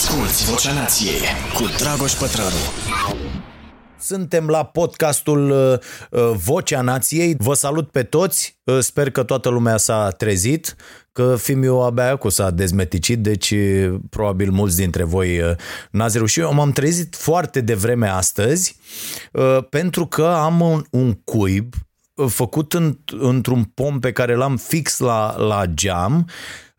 Asculți Vocea Nației cu Dragoș Pătrălu. Suntem la podcastul uh, uh, Vocea Nației. Vă salut pe toți. Uh, sper că toată lumea s-a trezit, că Fimiu abia cu s-a dezmeticit, deci uh, probabil mulți dintre voi uh, n-ați reușit. Eu m-am trezit foarte devreme astăzi uh, pentru că am un, un cuib uh, făcut în, într-un pom pe care l-am fix la, la geam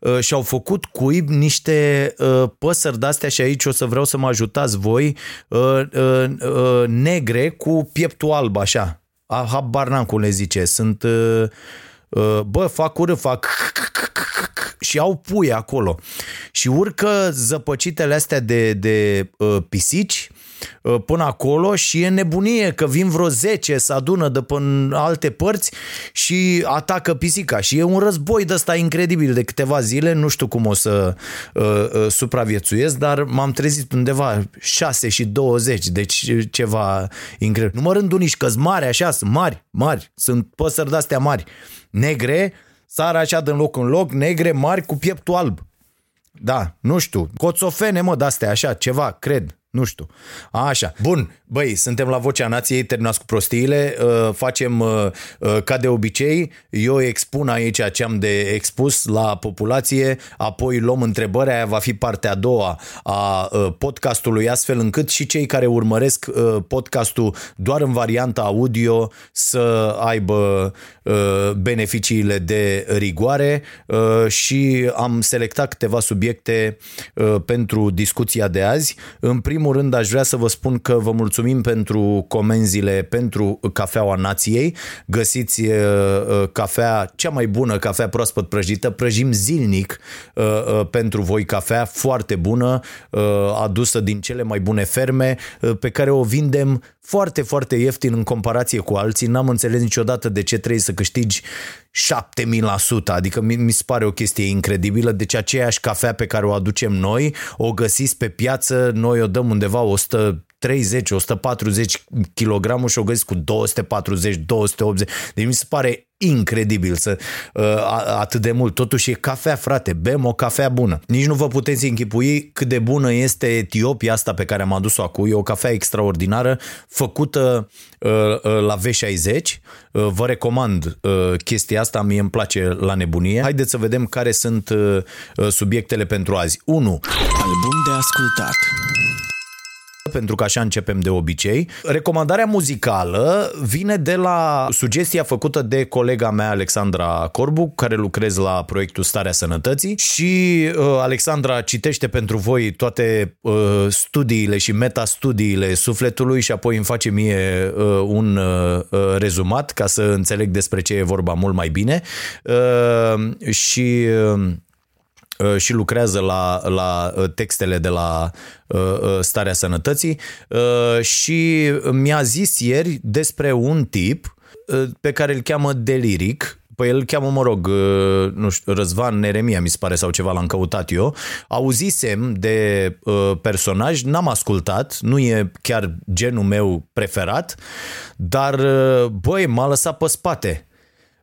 uh, și au făcut cuib niște uh, păsări de-astea și aici o să vreau să mă ajutați voi, uh, uh, uh, negre cu pieptul alb, așa. Ah, Habar n-am cum le zice. Sunt, uh, uh, bă, fac urât, fac și au pui acolo. Și urcă zăpăcitele astea de, de uh, pisici uh, până acolo și e nebunie că vin vreo 10, să adună de până alte părți și atacă pisica. Și e un război de ăsta incredibil de câteva zile, nu știu cum o să uh, uh, supraviețuiesc, dar m-am trezit undeva 6 și 20, deci ceva incredibil. Numărând unii că mari, așa, sunt mari, mari, sunt păsări de-astea mari, negre, sar așa din loc în loc, negre, mari, cu pieptul alb. Da, nu știu. Coțofene, mă, de-astea, așa, ceva, cred. Nu știu. Așa. Bun, băi, suntem la Vocea Nației, terminați cu prostiile, uh, facem uh, uh, ca de obicei, eu expun aici ce am de expus la populație, apoi luăm întrebarea, aia va fi partea a doua a uh, podcastului, astfel încât și cei care urmăresc uh, podcastul doar în varianta audio să aibă uh, beneficiile de rigoare uh, și am selectat câteva subiecte uh, pentru discuția de azi. În primul rând aș vrea să vă spun că vă mulțumim pentru comenzile pentru cafeaua nației. Găsiți uh, uh, cafea, cea mai bună cafea proaspăt prăjită, prăjim zilnic uh, uh, pentru voi cafea foarte bună, uh, adusă din cele mai bune ferme, uh, pe care o vindem foarte, foarte ieftin în comparație cu alții. N-am înțeles niciodată de ce trebuie să câștigi 7000%, adică mi, mi se pare o chestie incredibilă, deci aceeași cafea pe care o aducem noi, o găsiți pe piață, noi o dăm undeva 130, 140 kg și o găsiți cu 240, 280, deci mi se pare incredibil să uh, atât de mult. Totuși e cafea, frate, bem o cafea bună. Nici nu vă puteți închipui cât de bună este Etiopia asta pe care am adus-o acum. E o cafea extraordinară, făcută uh, uh, la V60. Uh, vă recomand uh, chestia asta, mie îmi place la nebunie. Haideți să vedem care sunt uh, uh, subiectele pentru azi. 1. Album de ascultat. Pentru că așa începem de obicei. Recomandarea muzicală vine de la sugestia făcută de colega mea Alexandra Corbu, care lucrez la proiectul Starea Sănătății și uh, Alexandra citește pentru voi toate uh, studiile și metastudiile sufletului și apoi îmi face mie uh, un uh, uh, rezumat ca să înțeleg despre ce e vorba mult mai bine uh, și uh, uh, și lucrează la, la uh, textele de la uh, uh, Starea Sănătății uh, și mi-a zis ieri despre un tip uh, pe care îl cheamă Deliric, Păi el îl cheamă, mă rog, uh, nu știu, Răzvan Neremia, mi se pare, sau ceva, l-am căutat eu. Auzisem de uh, personaj, n-am ascultat, nu e chiar genul meu preferat, dar, uh, băi, m-a lăsat pe spate.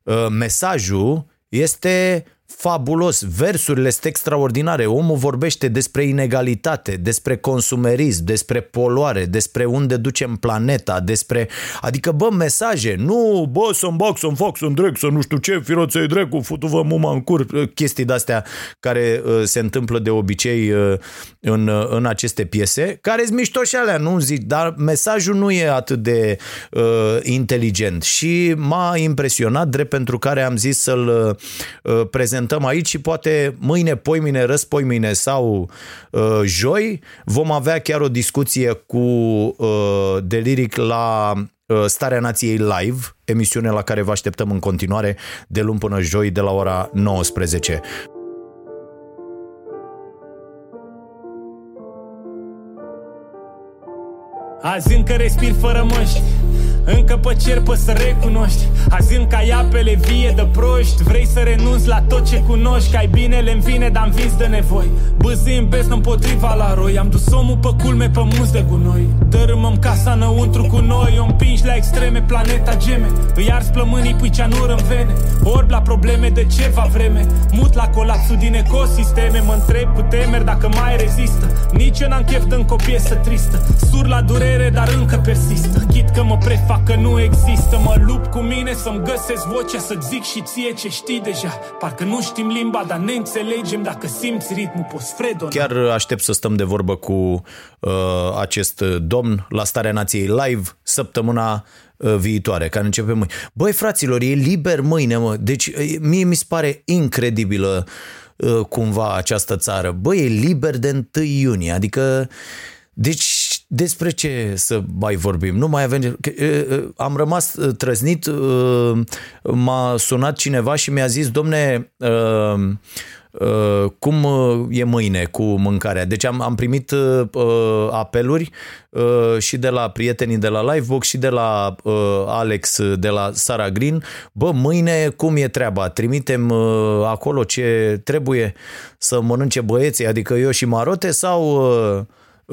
Uh, mesajul este fabulos, versurile sunt extraordinare, omul vorbește despre inegalitate, despre consumerism, despre poluare, despre unde ducem planeta, despre, adică bă, mesaje, nu, bă, să-mi bag, să-mi fac, să-mi dreg, să nu știu ce, firoței drecu, futu-vă muma în cur, chestii de-astea care uh, se întâmplă de obicei uh, în, uh, în aceste piese, care sunt mișto și alea, nu zic, dar mesajul nu e atât de uh, inteligent și m-a impresionat, drept pentru care am zis să-l uh, prezentăm aici și poate mâine, poimine, răspoimine sau uh, joi vom avea chiar o discuție cu uh, Deliric la uh, Starea Nației Live, emisiune la care vă așteptăm în continuare de luni până joi de la ora 19. Azi încă respir fără măști Încă pe cer pe să recunoști. Azi încă ai apele vie de proști. Vrei să renunți la tot ce cunoști Că ai binele în vine, dar învins de nevoi. Băzi în besnă împotriva la roi. Am dus omul pe culme pe mus de gunoi. Dărâmăm casa înăuntru cu noi O împingi la extreme planeta geme. Îi ars plămânii, pui ceanură în vene. Orb la probleme de ceva vreme. Mut la colapsul din ecosisteme. Mă întreb cu temeri dacă mai rezistă. Nici eu n-am chef de încă o piesă tristă. Sur la durere, dar încă persistă. Chit că mă prefac că nu există Mă lupt cu mine să-mi găsesc vocea Să zic și ție ce știi deja Parcă nu știm limba, dar ne înțelegem Dacă simți ritmul, poți fredona Chiar aștept să stăm de vorbă cu uh, acest domn la Starea Nației live săptămâna uh, viitoare, care începe mâine. Băi, fraților, e liber mâine, mă. Deci uh, mie mi se pare incredibilă uh, cumva această țară. Băi, e liber de 1 iunie, adică deci despre ce să mai vorbim? Nu mai avem... Am rămas trăznit, m-a sunat cineva și mi-a zis, domne, cum e mâine cu mâncarea. Deci am, am primit apeluri și de la prietenii de la Livebox și de la Alex de la Sara Green. Bă, mâine cum e treaba? Trimitem acolo ce trebuie să mănânce băieții, adică eu și Marote sau Ă,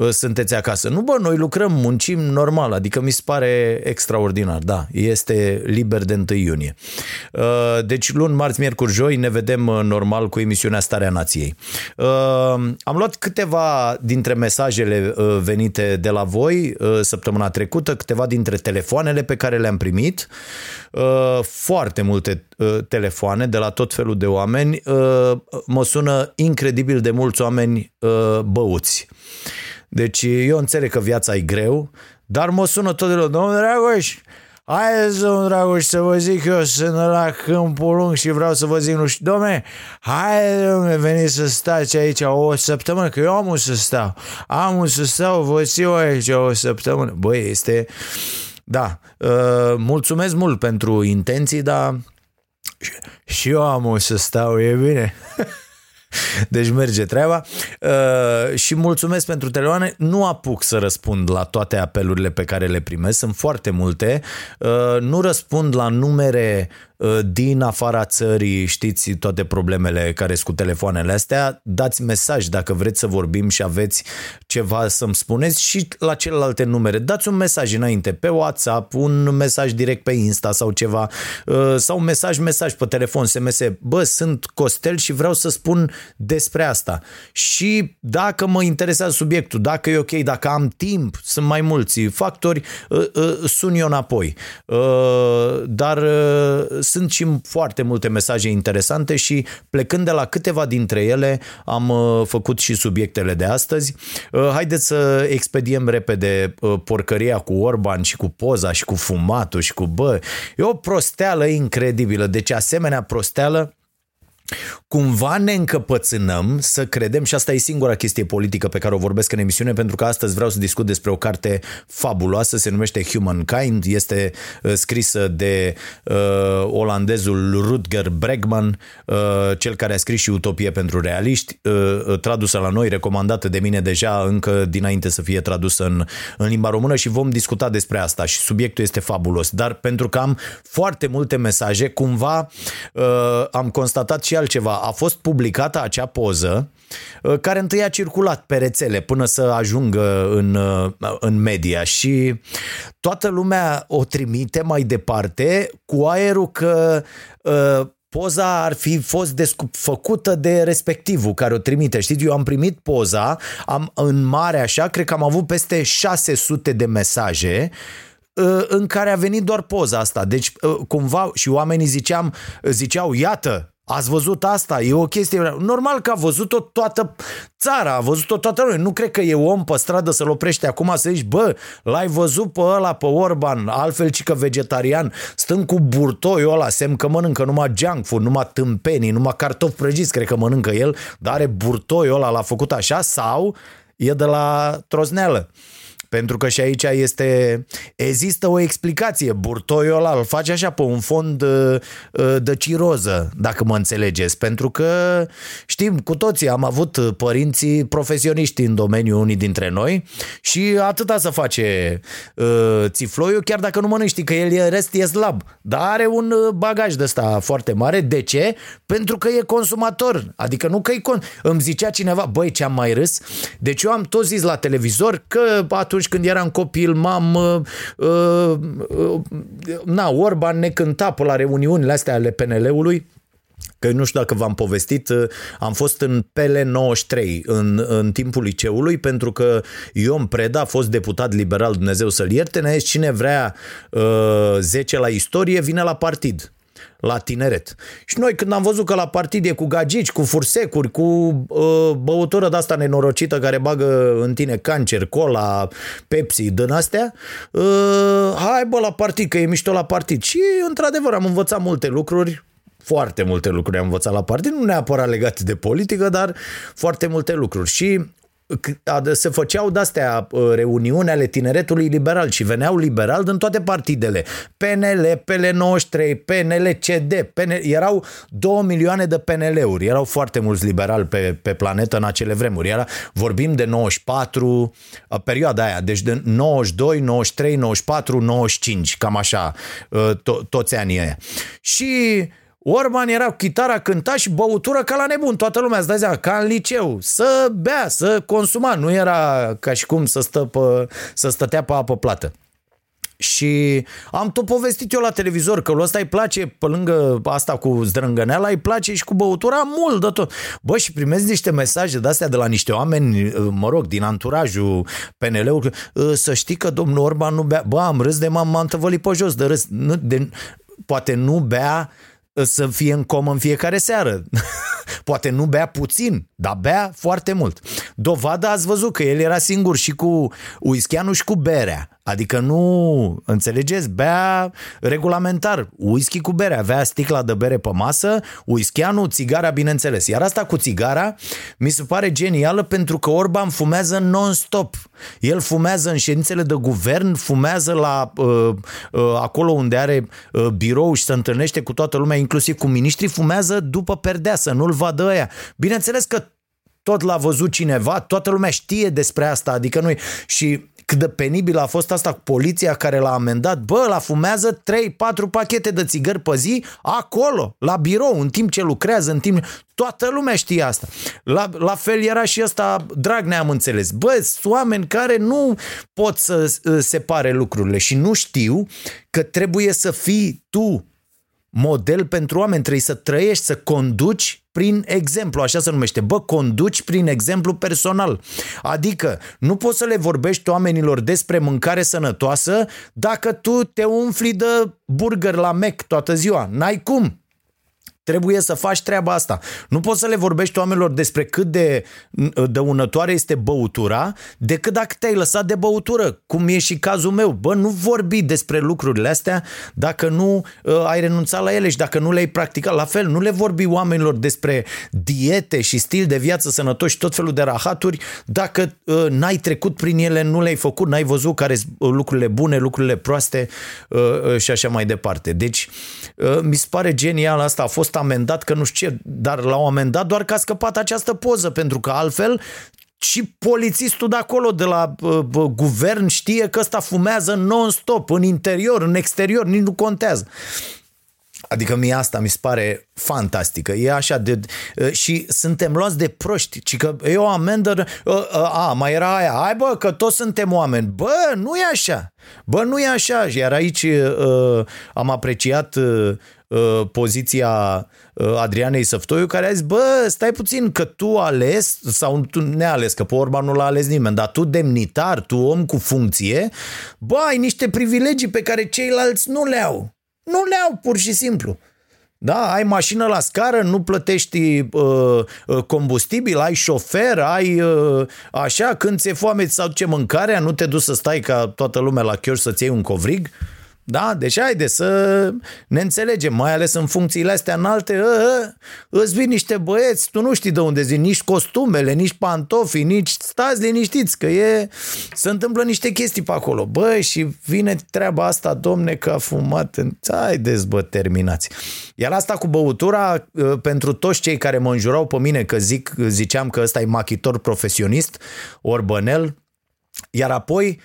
sunteți acasă. Nu, bă, noi lucrăm, muncim normal, adică mi se pare extraordinar, da, este liber de 1 iunie. Ă, deci luni, marți, miercuri, joi ne vedem ă, normal cu emisiunea Starea Nației. Am luat câteva dintre mesajele venite de la voi săptămâna trecută, câteva dintre telefoanele pe care le-am primit, foarte multe telefoane de la tot felul de oameni, mă sună incredibil de mulți oameni băuți. Deci eu înțeleg că viața e greu, dar mă sună tot de la domnul Dragoș, Haideți, domnul Dragoș, să vă zic eu, sunt la câmpul lung și vreau să vă zic, nu știu, domne, haide, domne, veniți să stați aici o săptămână, că eu am să stau, am să stau, vă țiu aici o săptămână. Băi, este, da, uh, mulțumesc mult pentru intenții, dar și eu am să stau, e bine. Deci merge treaba. Uh, și mulțumesc pentru telefoane. Nu apuc să răspund la toate apelurile pe care le primesc, sunt foarte multe. Uh, nu răspund la numere Uh, din afara țării, știți toate problemele care sunt cu telefoanele astea, dați mesaj dacă vreți să vorbim și aveți ceva să-mi spuneți și la celelalte numere. Dați un mesaj înainte pe WhatsApp, un mesaj direct pe Insta sau ceva, uh, sau un mesaj, mesaj pe telefon, SMS. Bă, sunt Costel și vreau să spun despre asta. Și dacă mă interesează subiectul, dacă e ok, dacă am timp, sunt mai mulți factori, uh, sun eu înapoi. Dar sunt și foarte multe mesaje interesante și plecând de la câteva dintre ele am uh, făcut și subiectele de astăzi. Uh, haideți să expediem repede uh, porcăria cu Orban și cu poza și cu fumatul și cu bă. E o prosteală incredibilă. Deci asemenea prosteală Cumva ne încăpățânăm să credem, și asta e singura chestie politică pe care o vorbesc în emisiune, pentru că astăzi vreau să discut despre o carte fabuloasă, se numește Humankind, este uh, scrisă de uh, olandezul Rutger Bregman, uh, cel care a scris și Utopie pentru realiști, uh, uh, tradusă la noi, recomandată de mine deja încă dinainte să fie tradusă în, în limba română și vom discuta despre asta și subiectul este fabulos, dar pentru că am foarte multe mesaje, cumva uh, am constatat și altceva. A fost publicată acea poză uh, care întâi a circulat pe rețele până să ajungă în, uh, în media și toată lumea o trimite mai departe cu aerul că uh, poza ar fi fost desfăcută de respectivul care o trimite. Știți, eu am primit poza, am în mare așa, cred că am avut peste 600 de mesaje în care a venit doar poza asta. Deci, cumva, și oamenii ziceam, ziceau, iată, Ați văzut asta? E o chestie... Normal că a văzut-o toată țara, a văzut-o toată lumea. Nu cred că e om pe stradă să-l oprește acum să zici, bă, l-ai văzut pe ăla, pe Orban, altfel ci că vegetarian, stând cu burtoi ăla, semn că mănâncă numai junk food, numai tâmpenii, numai cartofi prăjiți, cred că mănâncă el, dar are burtoi ăla, l-a făcut așa, sau e de la trozneală. Pentru că și aici este, există o explicație. Burtoiul ăla îl face așa pe un fond uh, uh, de ciroză, dacă mă înțelegeți. Pentru că știm cu toții, am avut părinții profesioniști în domeniu unii dintre noi și atâta să face uh, țifloiul, chiar dacă nu mănânci, știi că el în rest e slab. Dar are un uh, bagaj de ăsta foarte mare. De ce? Pentru că e consumator. Adică nu că e con... Îmi zicea cineva, băi, ce am mai râs? Deci eu am tot zis la televizor că atunci când eram copil m-am... Uh, uh, uh, na, Orban ne cânta pe la reuniunile astea ale PNL-ului că nu știu dacă v-am povestit, uh, am fost în PL93 în, în timpul liceului pentru că Ion Preda a fost deputat liberal, Dumnezeu să-l ierte, ne cine vrea uh, 10 la istorie vine la partid la tineret. Și noi când am văzut că la partid e cu gagici, cu fursecuri, cu uh, băutură de asta nenorocită care bagă în tine cancer, cola, Pepsi, din astea, uh, hai bă la partid, că e mișto la partid. Și într-adevăr am învățat multe lucruri, foarte multe lucruri am învățat la partid, nu neapărat legate de politică, dar foarte multe lucruri. Și se făceau de-astea uh, reuniuni ale tineretului liberal și veneau liberal din toate partidele. PNL, PL93, PNL, CD, PNL, erau 2 milioane de PNL-uri, erau foarte mulți liberali pe, pe planetă în acele vremuri. Era, vorbim de 94, uh, perioada aia, deci de 92, 93, 94, 95, cam așa, uh, to- toți anii aia. Și Orban era cu chitara, cânta și băutură ca la nebun. Toată lumea îți dă seama, ca în liceu. Să bea, să consuma. Nu era ca și cum să, stă pe, să stătea pe apă plată. Și am tot povestit eu la televizor că lui ăsta îi place, pe lângă asta cu zdrângăneala, îi place și cu băutura mult de tot. Bă, și primesc niște mesaje de astea de la niște oameni, mă rog, din anturajul PNL-ului, ă, să știi că domnul Orban nu bea. Bă, am râs de m-am, m-am tăvălit pe jos de râs. Nu, de, poate nu bea să fie în comă în fiecare seară. Poate nu bea puțin, dar bea foarte mult. Dovada ați văzut că el era singur și cu whisky și cu berea. Adică nu, înțelegeți, bea regulamentar, whisky cu bere, avea sticla de bere pe masă, whisky țigara, bineînțeles. Iar asta cu țigara mi se pare genială pentru că Orban fumează non-stop. El fumează în ședințele de guvern, fumează la uh, uh, acolo unde are uh, birou și se întâlnește cu toată lumea, inclusiv cu miniștrii, fumează după perdea, să nu-l vadă ăia. Bineînțeles că tot l-a văzut cineva, toată lumea știe despre asta, adică noi și cât de penibil a fost asta cu poliția care l-a amendat, bă, la fumează 3-4 pachete de țigări pe zi acolo, la birou, în timp ce lucrează, în timp... Toată lumea știe asta. La, la fel era și ăsta, drag ne-am înțeles. Bă, sunt oameni care nu pot să separe lucrurile și nu știu că trebuie să fii tu model pentru oameni, trebuie să trăiești, să conduci prin exemplu, așa se numește. Bă, conduci prin exemplu personal. Adică nu poți să le vorbești oamenilor despre mâncare sănătoasă dacă tu te umfli de burger la Mac toată ziua. N-ai cum. Trebuie să faci treaba asta. Nu poți să le vorbești oamenilor despre cât de dăunătoare este băutura, decât dacă te-ai lăsat de băutură, cum e și cazul meu. Bă, nu vorbi despre lucrurile astea dacă nu uh, ai renunțat la ele și dacă nu le-ai practicat. La fel, nu le vorbi oamenilor despre diete și stil de viață sănătos și tot felul de rahaturi dacă uh, n-ai trecut prin ele, nu le-ai făcut, n-ai văzut care sunt lucrurile bune, lucrurile proaste uh, uh, și așa mai departe. Deci, uh, mi se pare genial asta. A fost amendat că nu știu ce, dar l-au amendat doar că a scăpat această poză, pentru că altfel și polițistul de acolo, de la uh, guvern, știe că ăsta fumează non-stop, în interior, în exterior, nici nu contează. Adică mie asta mi se pare fantastică. E așa de... Și suntem luați de proști. Ci că e o amendă... A, mai era aia. Hai bă, că toți suntem oameni. Bă, nu e așa. Bă, nu e așa. Iar aici uh, am apreciat uh, poziția Adrianei Săftoiu care a zis, bă, stai puțin că tu ales sau tu neales, că pe Orban nu l-a ales nimeni, dar tu demnitar, tu om cu funcție, bă, ai niște privilegii pe care ceilalți nu le au. Nu le au, pur și simplu. Da, ai mașină la scară, nu plătești uh, uh, combustibil, ai șofer, ai uh, așa, când ți-e foame, ți aduce mâncarea, nu te duci să stai ca toată lumea la chior să-ți iei un covrig. Da? Deci haide să ne înțelegem, mai ales în funcțiile astea înalte, ă, ă, îți vin niște băieți, tu nu știi de unde zic, nici costumele, nici pantofii, nici stați liniștiți, că e, se întâmplă niște chestii pe acolo. Băi, și vine treaba asta, domne, că a fumat, în... haideți bă, terminați. Iar asta cu băutura, ă, pentru toți cei care mă înjurau pe mine că zic, ziceam că ăsta e machitor profesionist, orbănel, iar apoi,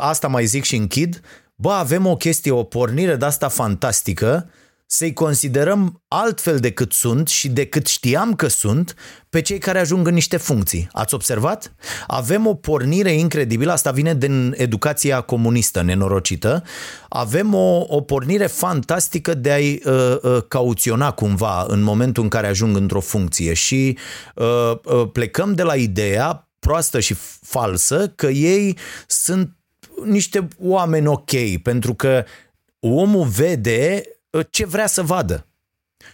asta mai zic și închid, bă, avem o chestie, o pornire de asta fantastică, să-i considerăm altfel decât sunt și decât știam că sunt pe cei care ajung în niște funcții. Ați observat? Avem o pornire incredibilă, asta vine din educația comunistă nenorocită, avem o, o pornire fantastică de a-i uh, uh, cauționa cumva în momentul în care ajung într-o funcție și uh, uh, plecăm de la ideea proastă și falsă că ei sunt niște oameni ok, pentru că omul vede uh, ce vrea să vadă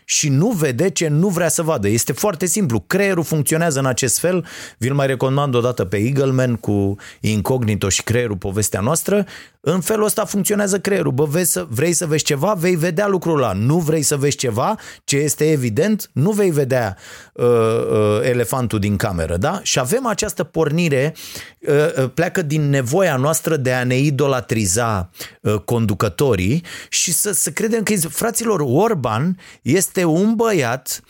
și nu vede ce nu vrea să vadă. Este foarte simplu. Creierul funcționează în acest fel. Vi-l mai recomand odată pe Eagleman cu Incognito și creierul, povestea noastră. În felul ăsta funcționează creierul. Bă, vezi să, vrei să vezi ceva, vei vedea lucrul ăla. Nu vrei să vezi ceva, ce este evident, nu vei vedea uh, uh, elefantul din cameră. Da? Și avem această pornire, uh, uh, pleacă din nevoia noastră de a ne idolatriza uh, conducătorii și să, să credem că, fraților, Orban este un băiat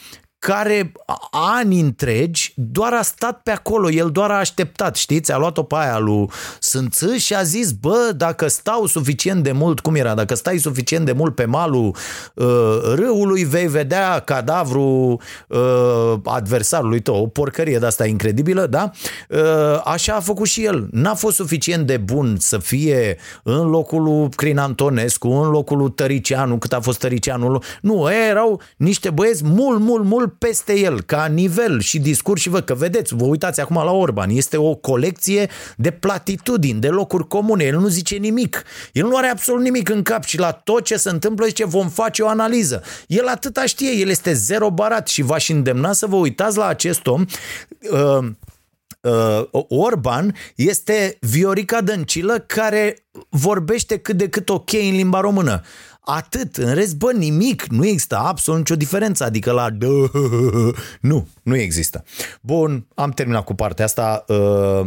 care ani întregi doar a stat pe acolo, el doar a așteptat, știți, a luat-o pe aia lui Sânță și a zis, bă, dacă stau suficient de mult, cum era, dacă stai suficient de mult pe malul uh, râului, vei vedea cadavrul uh, adversarului tău, o porcărie de asta incredibilă, da? Uh, așa a făcut și el. N-a fost suficient de bun să fie în locul lui Crin Antonescu, în locul lui Tăricianu, cât a fost Tăricianu. Nu, erau niște băieți mult, mult, mult peste el, ca nivel și discurs și văd că vedeți, vă uitați acum la Orban, este o colecție de platitudini, de locuri comune, el nu zice nimic, el nu are absolut nimic în cap și la tot ce se întâmplă zice vom face o analiză. El atâta știe, el este zero barat și v-aș îndemna să vă uitați la acest om uh, uh, Orban este Viorica Dăncilă care vorbește cât de cât ok în limba română. Atât. În rest, bă, nimic. Nu există absolut nicio diferență. Adică la... Nu, nu există. Bun, am terminat cu partea asta uh,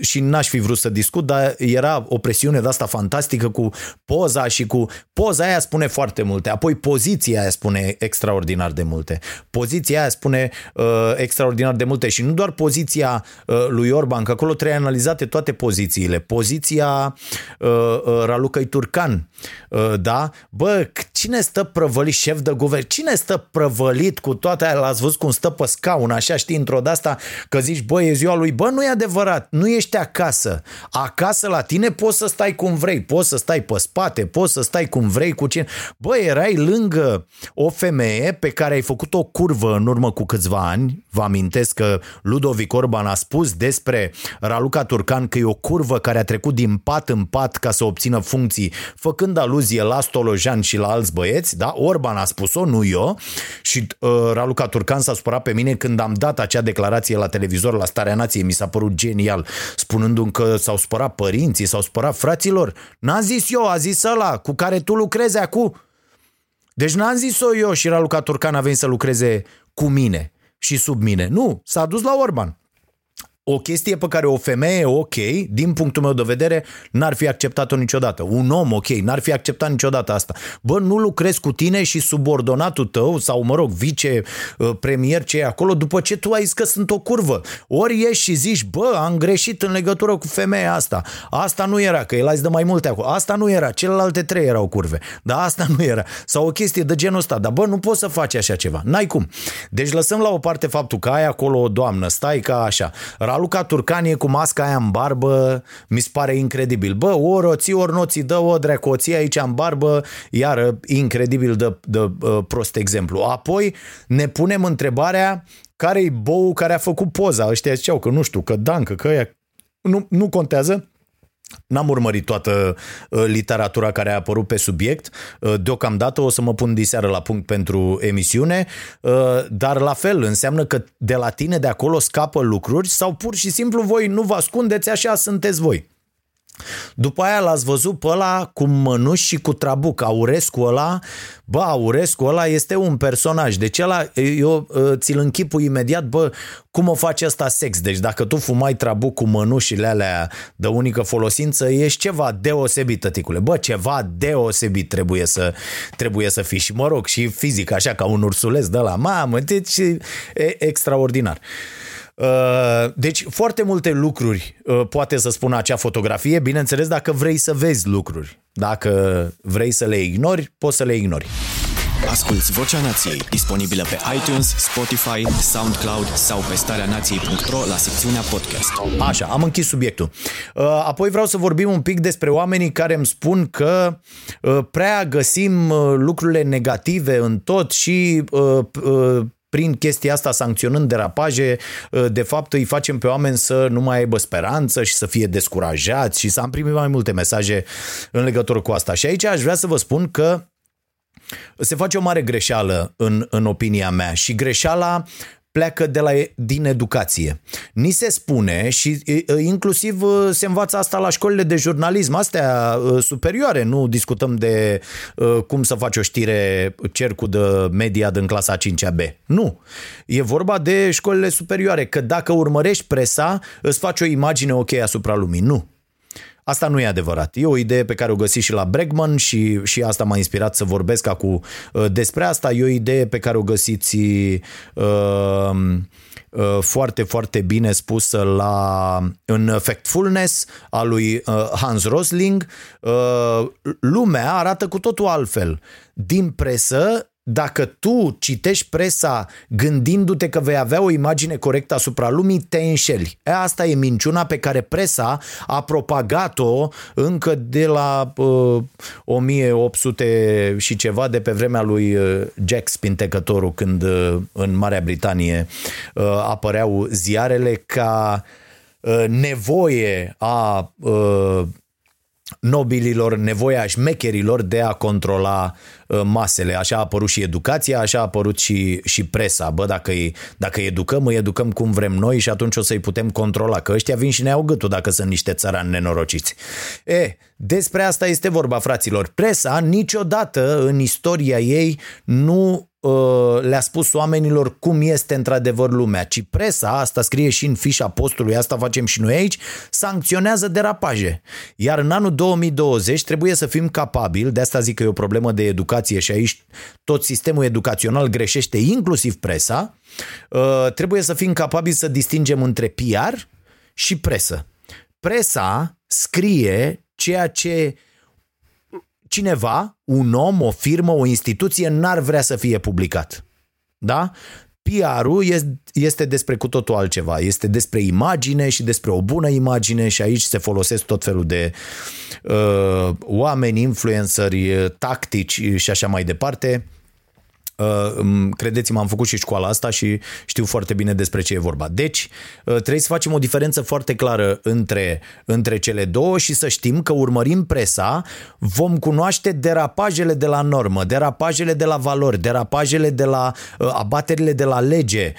și n-aș fi vrut să discut, dar era o presiune de asta fantastică cu poza și cu... Poza aia spune foarte multe, apoi poziția aia spune extraordinar de multe. Poziția aia spune uh, extraordinar de multe și nu doar poziția uh, lui Orban, că acolo trebuie analizate toate pozițiile. Poziția uh, uh, Ralucăi Turcan, uh, da? Bă, cine stă prăvălit șef de guvern? Cine stă prăvălit cu toate aia? L-ați văzut cum stă pe scaun, așa, știi, într-o de asta, că zici, bă, e ziua lui, bă, nu e adevărat, nu ești acasă. Acasă la tine poți să stai cum vrei, poți să stai pe spate, poți să stai cum vrei cu cine. Bă, erai lângă o femeie pe care ai făcut o curvă în urmă cu câțiva ani, vă amintesc că Ludovic Orban a spus despre Raluca Turcan că e o curvă care a trecut din pat în pat ca să obțină funcții, făcând aluzie la Stolojan și la alți băieți, da? Orban a spus-o, nu eu, și uh, Raluca Turcan s-a supărat pe mine când am dat acea declarație la televizor la Starea Nației, mi s-a părut genial, spunându-mi că s-au spărat părinții, s-au spărat fraților. N-am zis eu, a zis ăla cu care tu lucrezi acum. Deci n-am zis-o eu și Raluca Turcan a venit să lucreze cu mine și sub mine. Nu, s-a dus la Orban o chestie pe care o femeie ok, din punctul meu de vedere, n-ar fi acceptat-o niciodată. Un om ok, n-ar fi acceptat niciodată asta. Bă, nu lucrezi cu tine și subordonatul tău, sau mă rog, vice-premier ce e acolo, după ce tu ai zis că sunt o curvă. Ori ieși și zici, bă, am greșit în legătură cu femeia asta. Asta nu era, că el azi de mai multe acolo. Asta nu era, celelalte trei erau curve. Dar asta nu era. Sau o chestie de genul ăsta. Dar bă, nu poți să faci așa ceva. N-ai cum. Deci lăsăm la o parte faptul că ai acolo o doamnă, stai ca așa Raluca Turcanie cu masca aia în barbă mi se pare incredibil. Bă, ori o ții, ori nu o ții, dă o dracu, o ții aici în barbă, iară, incredibil de, de uh, prost exemplu. Apoi ne punem întrebarea care e bou care a făcut poza? Ăștia ziceau că nu știu, că Dancă, că ea... Nu, nu contează. N-am urmărit toată uh, literatura care a apărut pe subiect. Uh, deocamdată o să mă pun diseară la punct pentru emisiune, uh, dar la fel înseamnă că de la tine de acolo scapă lucruri sau pur și simplu voi nu vă ascundeți, așa sunteți voi. După aia l-ați văzut pe ăla cu mănuși și cu trabuc. Aurescu ăla, bă, Aurescu ăla este un personaj. Deci ăla, eu uh, ți-l închipui imediat, bă, cum o face asta sex? Deci dacă tu fumai trabuc cu mănușile alea de unică folosință, ești ceva deosebit, tăticule. Bă, ceva deosebit trebuie să, trebuie să fii. Și mă rog, și fizic, așa ca un ursuleț de la mamă, deci e extraordinar. Uh, deci foarte multe lucruri uh, poate să spună acea fotografie, bineînțeles dacă vrei să vezi lucruri. Dacă vrei să le ignori, poți să le ignori. Asculți Vocea Nației, disponibilă pe iTunes, Spotify, SoundCloud sau pe starea nației.ro la secțiunea podcast. Așa, am închis subiectul. Uh, apoi vreau să vorbim un pic despre oamenii care îmi spun că prea găsim lucrurile negative în tot și prin chestia asta, sancționând derapaje, ă, de fapt îi facem pe oameni să nu mai aibă speranță și să fie descurajați și să am primit mai multe mesaje în legătură cu asta. Și aici aș vrea să vă spun că se face o mare greșeală în, în opinia mea și greșeala pleacă de la, din educație. Ni se spune și inclusiv se învață asta la școlile de jurnalism, astea superioare, nu discutăm de cum să faci o știre cercul de media din clasa 5-a B. Nu. E vorba de școlile superioare, că dacă urmărești presa, îți faci o imagine ok asupra lumii. Nu. Asta nu e adevărat. E o idee pe care o găsi și la Bregman și, și asta m-a inspirat să vorbesc acum uh, despre asta. E o idee pe care o găsiți uh, uh, foarte, foarte bine spusă la, în Factfulness a lui uh, Hans Rosling. Uh, lumea arată cu totul altfel. Din presă dacă tu citești presa gândindu-te că vei avea o imagine corectă asupra lumii, te înșeli. E, asta e minciuna pe care presa a propagat-o încă de la uh, 1800 și ceva de pe vremea lui uh, Jack Spintecătorul, când uh, în Marea Britanie uh, apăreau ziarele ca uh, nevoie a uh, nobililor, nevoia șmecherilor de a controla uh, masele. Așa a apărut și educația, așa a apărut și, și presa. Bă, dacă îi, dacă îi educăm, îi educăm cum vrem noi și atunci o să-i putem controla, că ăștia vin și ne au gâtul dacă sunt niște țărani nenorociți. E, despre asta este vorba, fraților. Presa niciodată în istoria ei nu Uh, le-a spus oamenilor cum este într-adevăr lumea, ci presa, asta scrie și în fișa postului, asta facem și noi aici, sancționează derapaje. Iar în anul 2020 trebuie să fim capabili, de asta zic că e o problemă de educație și aici tot sistemul educațional greșește, inclusiv presa, uh, trebuie să fim capabili să distingem între PR și presă. Presa scrie ceea ce cineva, un om, o firmă, o instituție n-ar vrea să fie publicat. Da? PR-ul este despre cu totul altceva. Este despre imagine și despre o bună imagine și aici se folosesc tot felul de uh, oameni, influenceri, tactici și așa mai departe Uh, credeți-mă, am făcut și școala asta și știu foarte bine despre ce e vorba. Deci, uh, trebuie să facem o diferență foarte clară între, între cele două și să știm că urmărim presa, vom cunoaște derapajele de la normă, derapajele de la valori, derapajele de la uh, abaterile de la lege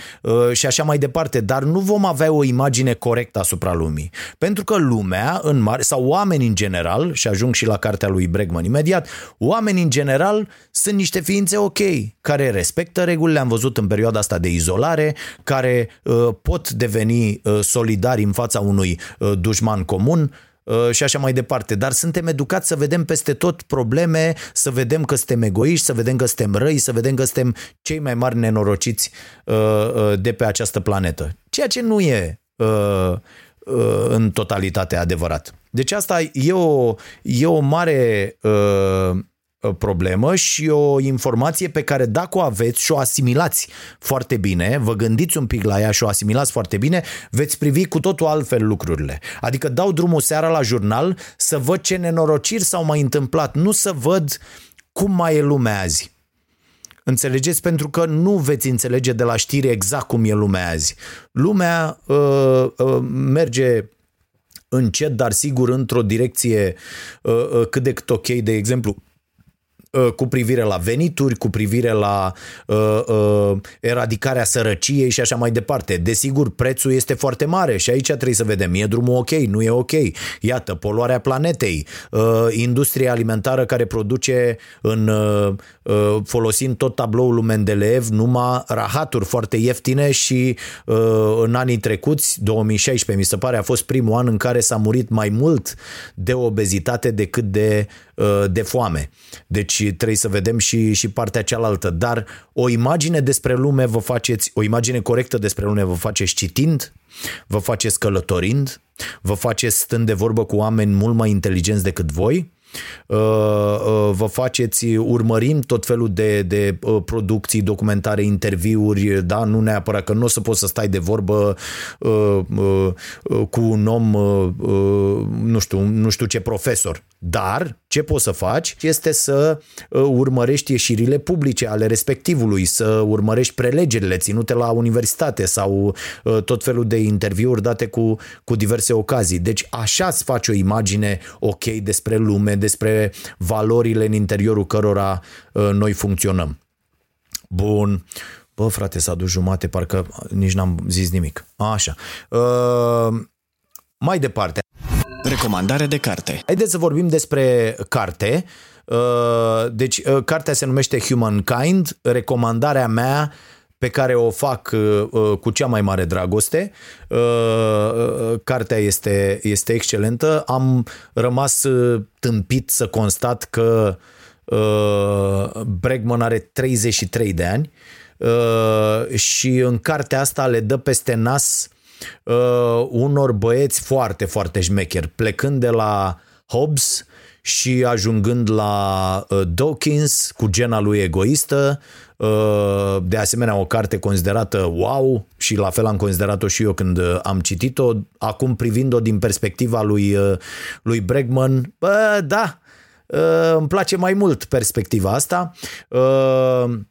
și așa mai departe, dar nu vom avea o imagine corectă asupra lumii. Pentru că lumea, în mare, sau oameni în general, și ajung și la cartea lui Bregman imediat, oameni în general sunt niște ființe ok, care respectă regulile, am văzut în perioada asta de izolare, care uh, pot deveni uh, solidari în fața unui uh, dușman comun, și așa mai departe. Dar suntem educați să vedem peste tot probleme, să vedem că suntem egoiști, să vedem că suntem răi, să vedem că suntem cei mai mari nenorociți de pe această planetă. Ceea ce nu e în totalitate adevărat. Deci asta e o, e o mare Uh, problemă și o informație pe care dacă o aveți și o asimilați foarte bine, vă gândiți un pic la ea și o asimilați foarte bine, veți privi cu totul altfel lucrurile. Adică dau drumul seara la jurnal să văd ce nenorociri s-au mai întâmplat, nu să văd cum mai e lumea azi. Înțelegeți? Pentru că nu veți înțelege de la știri exact cum e lumea azi. Lumea uh, uh, merge încet, dar sigur într-o direcție uh, uh, cât de cât ok. De exemplu, uh, cu privire la venituri, cu privire la uh, uh, eradicarea sărăciei și așa mai departe. Desigur, prețul este foarte mare și aici trebuie să vedem, e drumul ok, nu e ok. Iată, poluarea planetei, uh, industria alimentară care produce în, uh, uh, folosind tot tabloul lui Mendeleev numai rahaturi foarte ieftine și uh, în anii trecuți, 2016 mi se pare, a fost primul an în care s-a murit mai mult de obezitate decât de, uh, de foame. Deci trebuie să vedem și, și partea cealaltă. Dar o imagine despre lume vă faceți, o imagine corectă despre lume vă faceți citind, vă faceți călătorind, vă faceți stând de vorbă cu oameni mult mai inteligenți decât voi, Uh, uh, vă faceți, urmărim tot felul de, de uh, producții, documentare, interviuri, da, nu neapărat că nu o să poți să stai de vorbă cu un om, nu știu, nu știu ce profesor, dar ce poți să faci este să urmărești ieșirile publice ale respectivului, să urmărești prelegerile ținute la universitate sau tot felul de interviuri date cu, cu diverse ocazii. Deci așa îți faci o imagine ok despre lume, despre valorile în interiorul cărora uh, noi funcționăm. Bun. Bă, frate, s-a dus jumate, parcă nici n-am zis nimic. Așa. Uh, mai departe. Recomandare de carte. Haideți să vorbim despre carte. Uh, deci, uh, cartea se numește Humankind. Recomandarea mea pe care o fac uh, uh, cu cea mai mare dragoste. Uh, cartea este, este excelentă. Am rămas tâmpit să constat că Bregman are 33 de ani și în cartea asta le dă peste nas unor băieți foarte, foarte șmecheri, plecând de la Hobbes și ajungând la Dawkins cu gena lui egoistă, Uh, de asemenea o carte considerată wow și la fel am considerat-o și eu când uh, am citit-o. Acum privind-o din perspectiva lui, uh, lui Bregman, bă, da, îmi place mai mult perspectiva asta. Ehm,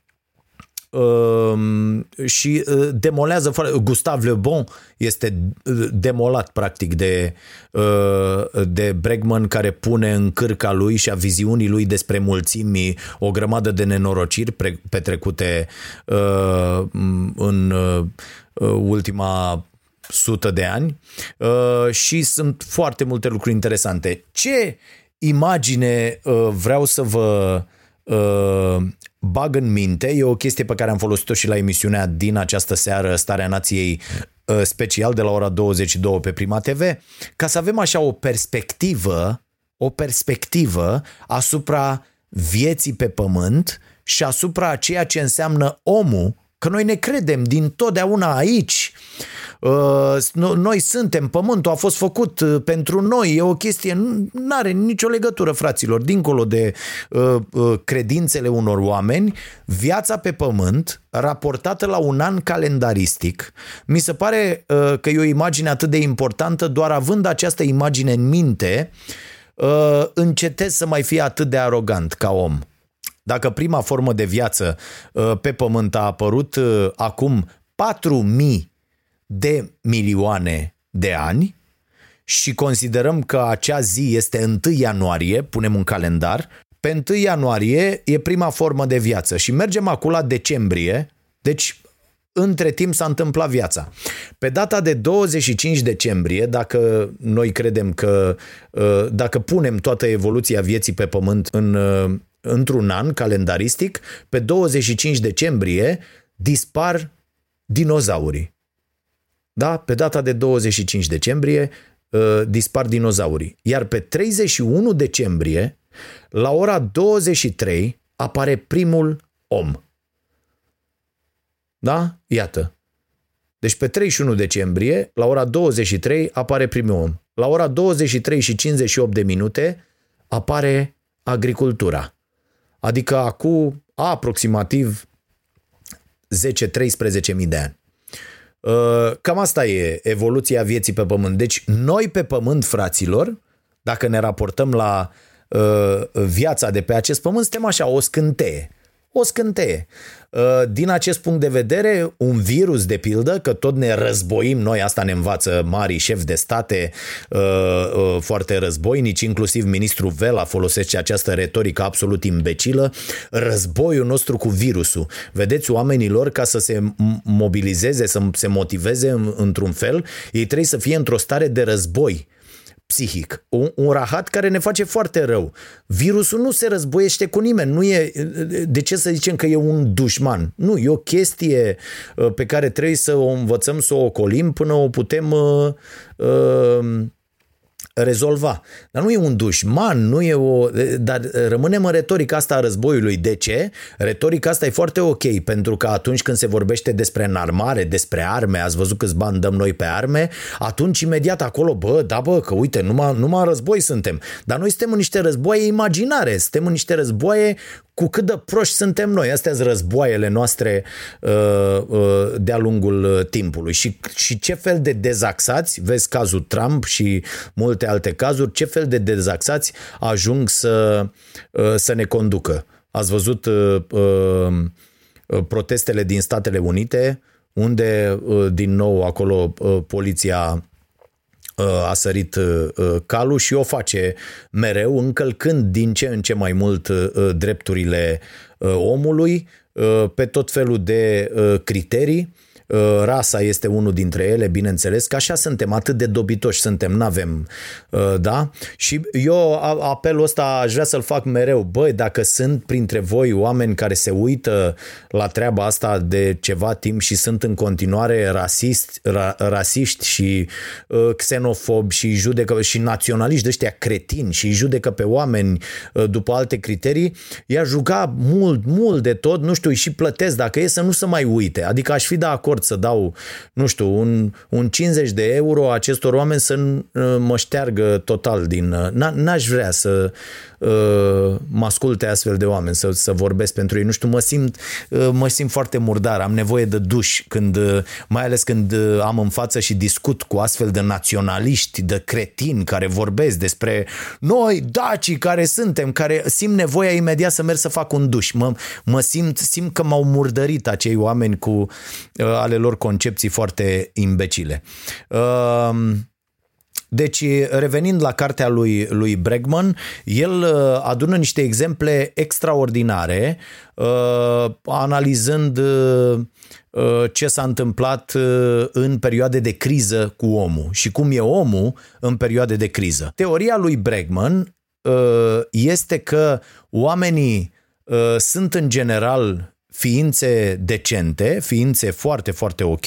și uh, demolează Gustav Le Bon este uh, demolat practic de, uh, de Bregman care pune în cârca lui și a viziunii lui despre mulțimi o grămadă de nenorociri petrecute în ultima sută de ani și sunt foarte multe lucruri interesante. Ce imagine vreau să vă bag în minte, e o chestie pe care am folosit-o și la emisiunea din această seară, Starea Nației uh, special de la ora 22 pe Prima TV, ca să avem așa o perspectivă, o perspectivă asupra vieții pe pământ și asupra ceea ce înseamnă omul, că noi ne credem din totdeauna aici. Uh, noi suntem, pământul a fost făcut uh, pentru noi, e o chestie, nu are nicio legătură, fraților, dincolo de uh, credințele unor oameni, viața pe pământ, raportată la un an calendaristic, mi se pare că e o imagine atât de importantă, doar având această imagine în minte, încetez să mai fie atât de arogant ca om. Dacă prima formă de viață pe pământ a apărut acum 4000 de milioane de ani și considerăm că acea zi este 1 ianuarie, punem un calendar, pe 1 ianuarie e prima formă de viață și mergem acum la decembrie, deci între timp s-a întâmplat viața. Pe data de 25 decembrie, dacă noi credem că, uh, dacă punem toată evoluția vieții pe pământ în, uh, într-un an calendaristic, pe 25 decembrie dispar dinozaurii. Da? Pe data de 25 decembrie uh, dispar dinozaurii. Iar pe 31 decembrie, la ora 23, apare primul om. Da? Iată. Deci pe 31 decembrie, la ora 23, apare primul om. La ora 23 și 58 de minute apare agricultura. Adică acum aproximativ 10-13 mii de ani. Uh, cam asta e evoluția vieții pe pământ. Deci noi pe pământ, fraților, dacă ne raportăm la uh, viața de pe acest pământ, suntem așa, o scânteie. O scânteie. Uh, din acest punct de vedere, un virus, de pildă, că tot ne războim noi, asta ne învață mari șefi de state uh, uh, foarte războinici, inclusiv ministrul Vela folosește această retorică absolut imbecilă, războiul nostru cu virusul. Vedeți, oamenilor, ca să se mobilizeze, să se motiveze într-un fel, ei trebuie să fie într-o stare de război psihic. Un, un rahat care ne face foarte rău. Virusul nu se războiește cu nimeni. Nu e, de ce să zicem că e un dușman? Nu, e o chestie uh, pe care trebuie să o învățăm să o ocolim până o putem uh, uh, rezolva. Dar nu e un dușman, nu e o... Dar rămânem în retorica asta a războiului. De ce? Retorica asta e foarte ok, pentru că atunci când se vorbește despre înarmare, despre arme, ați văzut câți bani dăm noi pe arme, atunci imediat acolo, bă, da bă, că uite, numai, numai război suntem. Dar noi suntem în niște războaie imaginare, suntem în niște războaie cu cât de proști suntem noi. Astea sunt războaiele noastre uh, uh, de-a lungul uh, timpului. Și, și ce fel de dezaxați, vezi cazul Trump și multe alte cazuri, ce fel de dezaxați ajung să, uh, să ne conducă. Ați văzut uh, uh, protestele din Statele Unite, unde uh, din nou acolo uh, poliția a sărit uh, uh, calul și o face mereu, încălcând din ce în ce mai mult uh, drepturile omului pe tot felul de criterii. Uh, rasa este unul dintre ele, bineînțeles, că așa suntem, atât de dobitoși suntem, n-avem, uh, da? Și eu apelul ăsta aș vrea să-l fac mereu. Băi, dacă sunt printre voi oameni care se uită la treaba asta de ceva timp și sunt în continuare rasist, ra, rasiști și uh, xenofobi și judecă și naționaliști de ăștia cretini și judecă pe oameni uh, după alte criterii, i-aș juca mult, mult de tot, nu știu, și plătesc dacă e să nu se mai uite. Adică aș fi de acord acord să dau, nu știu, un, un 50 de euro acestor oameni să mă șteargă total din... N-aș vrea să uh, mă asculte astfel de oameni, să, să vorbesc pentru ei. Nu știu, mă simt, uh, mă simt foarte murdar, am nevoie de duș, când, uh, mai ales când uh, am în față și discut cu astfel de naționaliști, de cretini care vorbesc despre noi, dacii care suntem, care simt nevoia imediat să merg să fac un duș. Mă, mă simt, simt că m-au murdărit acei oameni cu uh, ale lor concepții foarte imbecile. Uh, deci, revenind la cartea lui, lui Bregman, el uh, adună niște exemple extraordinare, uh, analizând uh, ce s-a întâmplat în perioade de criză cu omul și cum e omul în perioade de criză. Teoria lui Bregman este că oamenii sunt în general ființe decente, ființe foarte, foarte ok,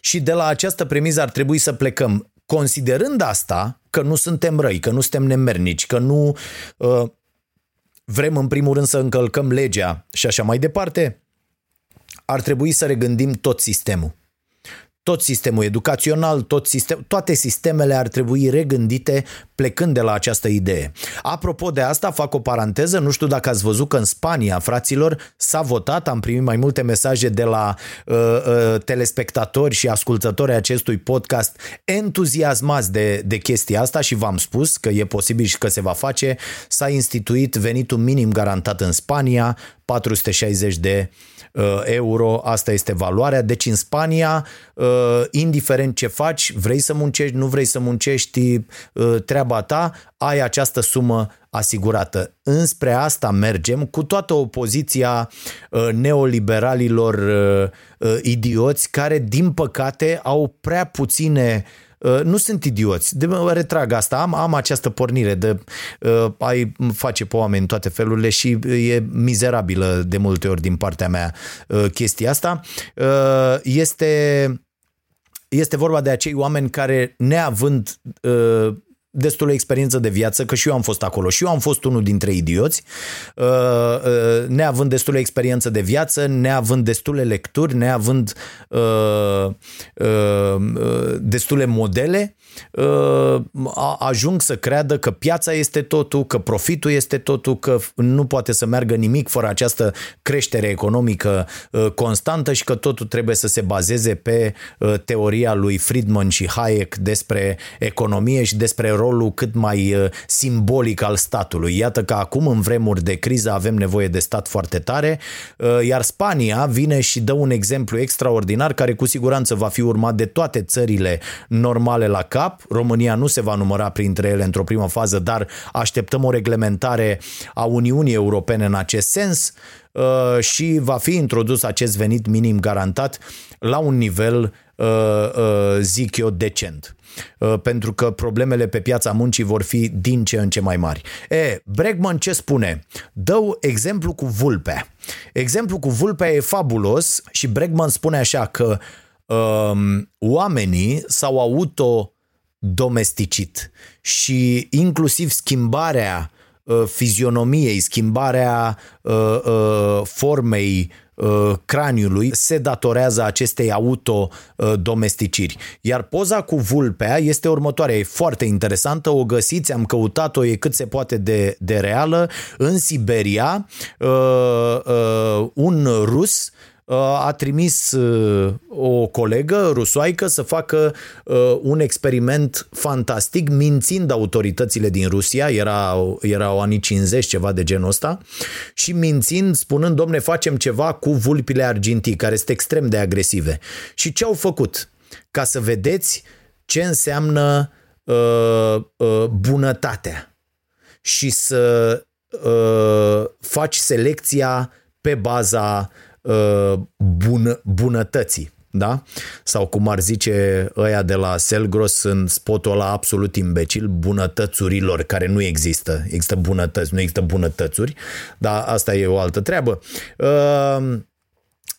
și de la această premiză ar trebui să plecăm. Considerând asta, că nu suntem răi, că nu suntem nemernici, că nu uh, vrem în primul rând să încălcăm legea și așa mai departe, ar trebui să regândim tot sistemul tot sistemul educațional, tot sistem, toate sistemele ar trebui regândite plecând de la această idee. Apropo de asta, fac o paranteză, nu știu dacă ați văzut că în Spania, fraților, s-a votat, am primit mai multe mesaje de la uh, uh, telespectatori și ascultători acestui podcast entuziasmați de, de chestia asta și v-am spus că e posibil și că se va face, s-a instituit venitul minim garantat în Spania, 460 de Uh, euro, asta este valoarea. Deci în Spania, uh, indiferent ce faci, vrei să muncești, nu vrei să muncești, uh, treaba ta, ai această sumă asigurată. Înspre asta mergem cu toată opoziția neoliberalilor idioți care, din păcate, au prea puține Uh, nu sunt idioți. De mă retrag asta. Am, am această pornire de uh, ai face pe oameni toate felurile și e mizerabilă de multe ori din partea mea uh, chestia asta. Uh, este este vorba de acei oameni care, neavând uh, destulă experiență de viață, că și eu am fost acolo. Și eu am fost unul dintre idioți, uh, uh, neavând destulă experiență de viață, neavând destule lecturi, neavând uh, destule modele, ajung să creadă că piața este totul, că profitul este totul, că nu poate să meargă nimic fără această creștere economică constantă și că totul trebuie să se bazeze pe teoria lui Friedman și Hayek despre economie și despre rolul cât mai uh, simbolic al statului. Iată că acum, în vremuri de criză, avem nevoie de stat foarte tare, uh, iar Spania vine și dă un exemplu extraordinar care cu siguranță va fi urmat de toate țările normale la cap. România nu se va număra printre ele într-o primă fază, dar așteptăm o reglementare a Uniunii Europene în acest sens uh, și va fi introdus acest venit minim garantat la un nivel, zic eu, decent. Uh, pentru că problemele pe piața muncii vor fi din ce în ce mai mari. E, Bregman ce spune? Dă exemplu cu vulpea. Exemplu cu vulpea e fabulos și Bregman spune așa că um, oamenii s-au auto domesticit și inclusiv schimbarea uh, fizionomiei, schimbarea uh, uh, formei Uh, craniului se datorează acestei autodomesticiri. Iar poza cu vulpea este următoarea, e foarte interesantă, o găsiți, am căutat-o, e cât se poate de, de reală. În Siberia, uh, uh, un rus a trimis uh, o colegă rusoaică să facă uh, un experiment fantastic, mințind autoritățile din Rusia, era, erau anii 50, ceva de genul ăsta, și mințind, spunând, domne, facem ceva cu vulpile argintii, care sunt extrem de agresive. Și ce au făcut? Ca să vedeți ce înseamnă uh, uh, bunătatea și să uh, faci selecția pe baza Uh, bun, bunătății. Da? Sau cum ar zice ăia de la Selgros în spotul ăla absolut imbecil, bunătățurilor, care nu există. Există bunătăți, nu există bunătățuri, dar asta e o altă treabă. Uh,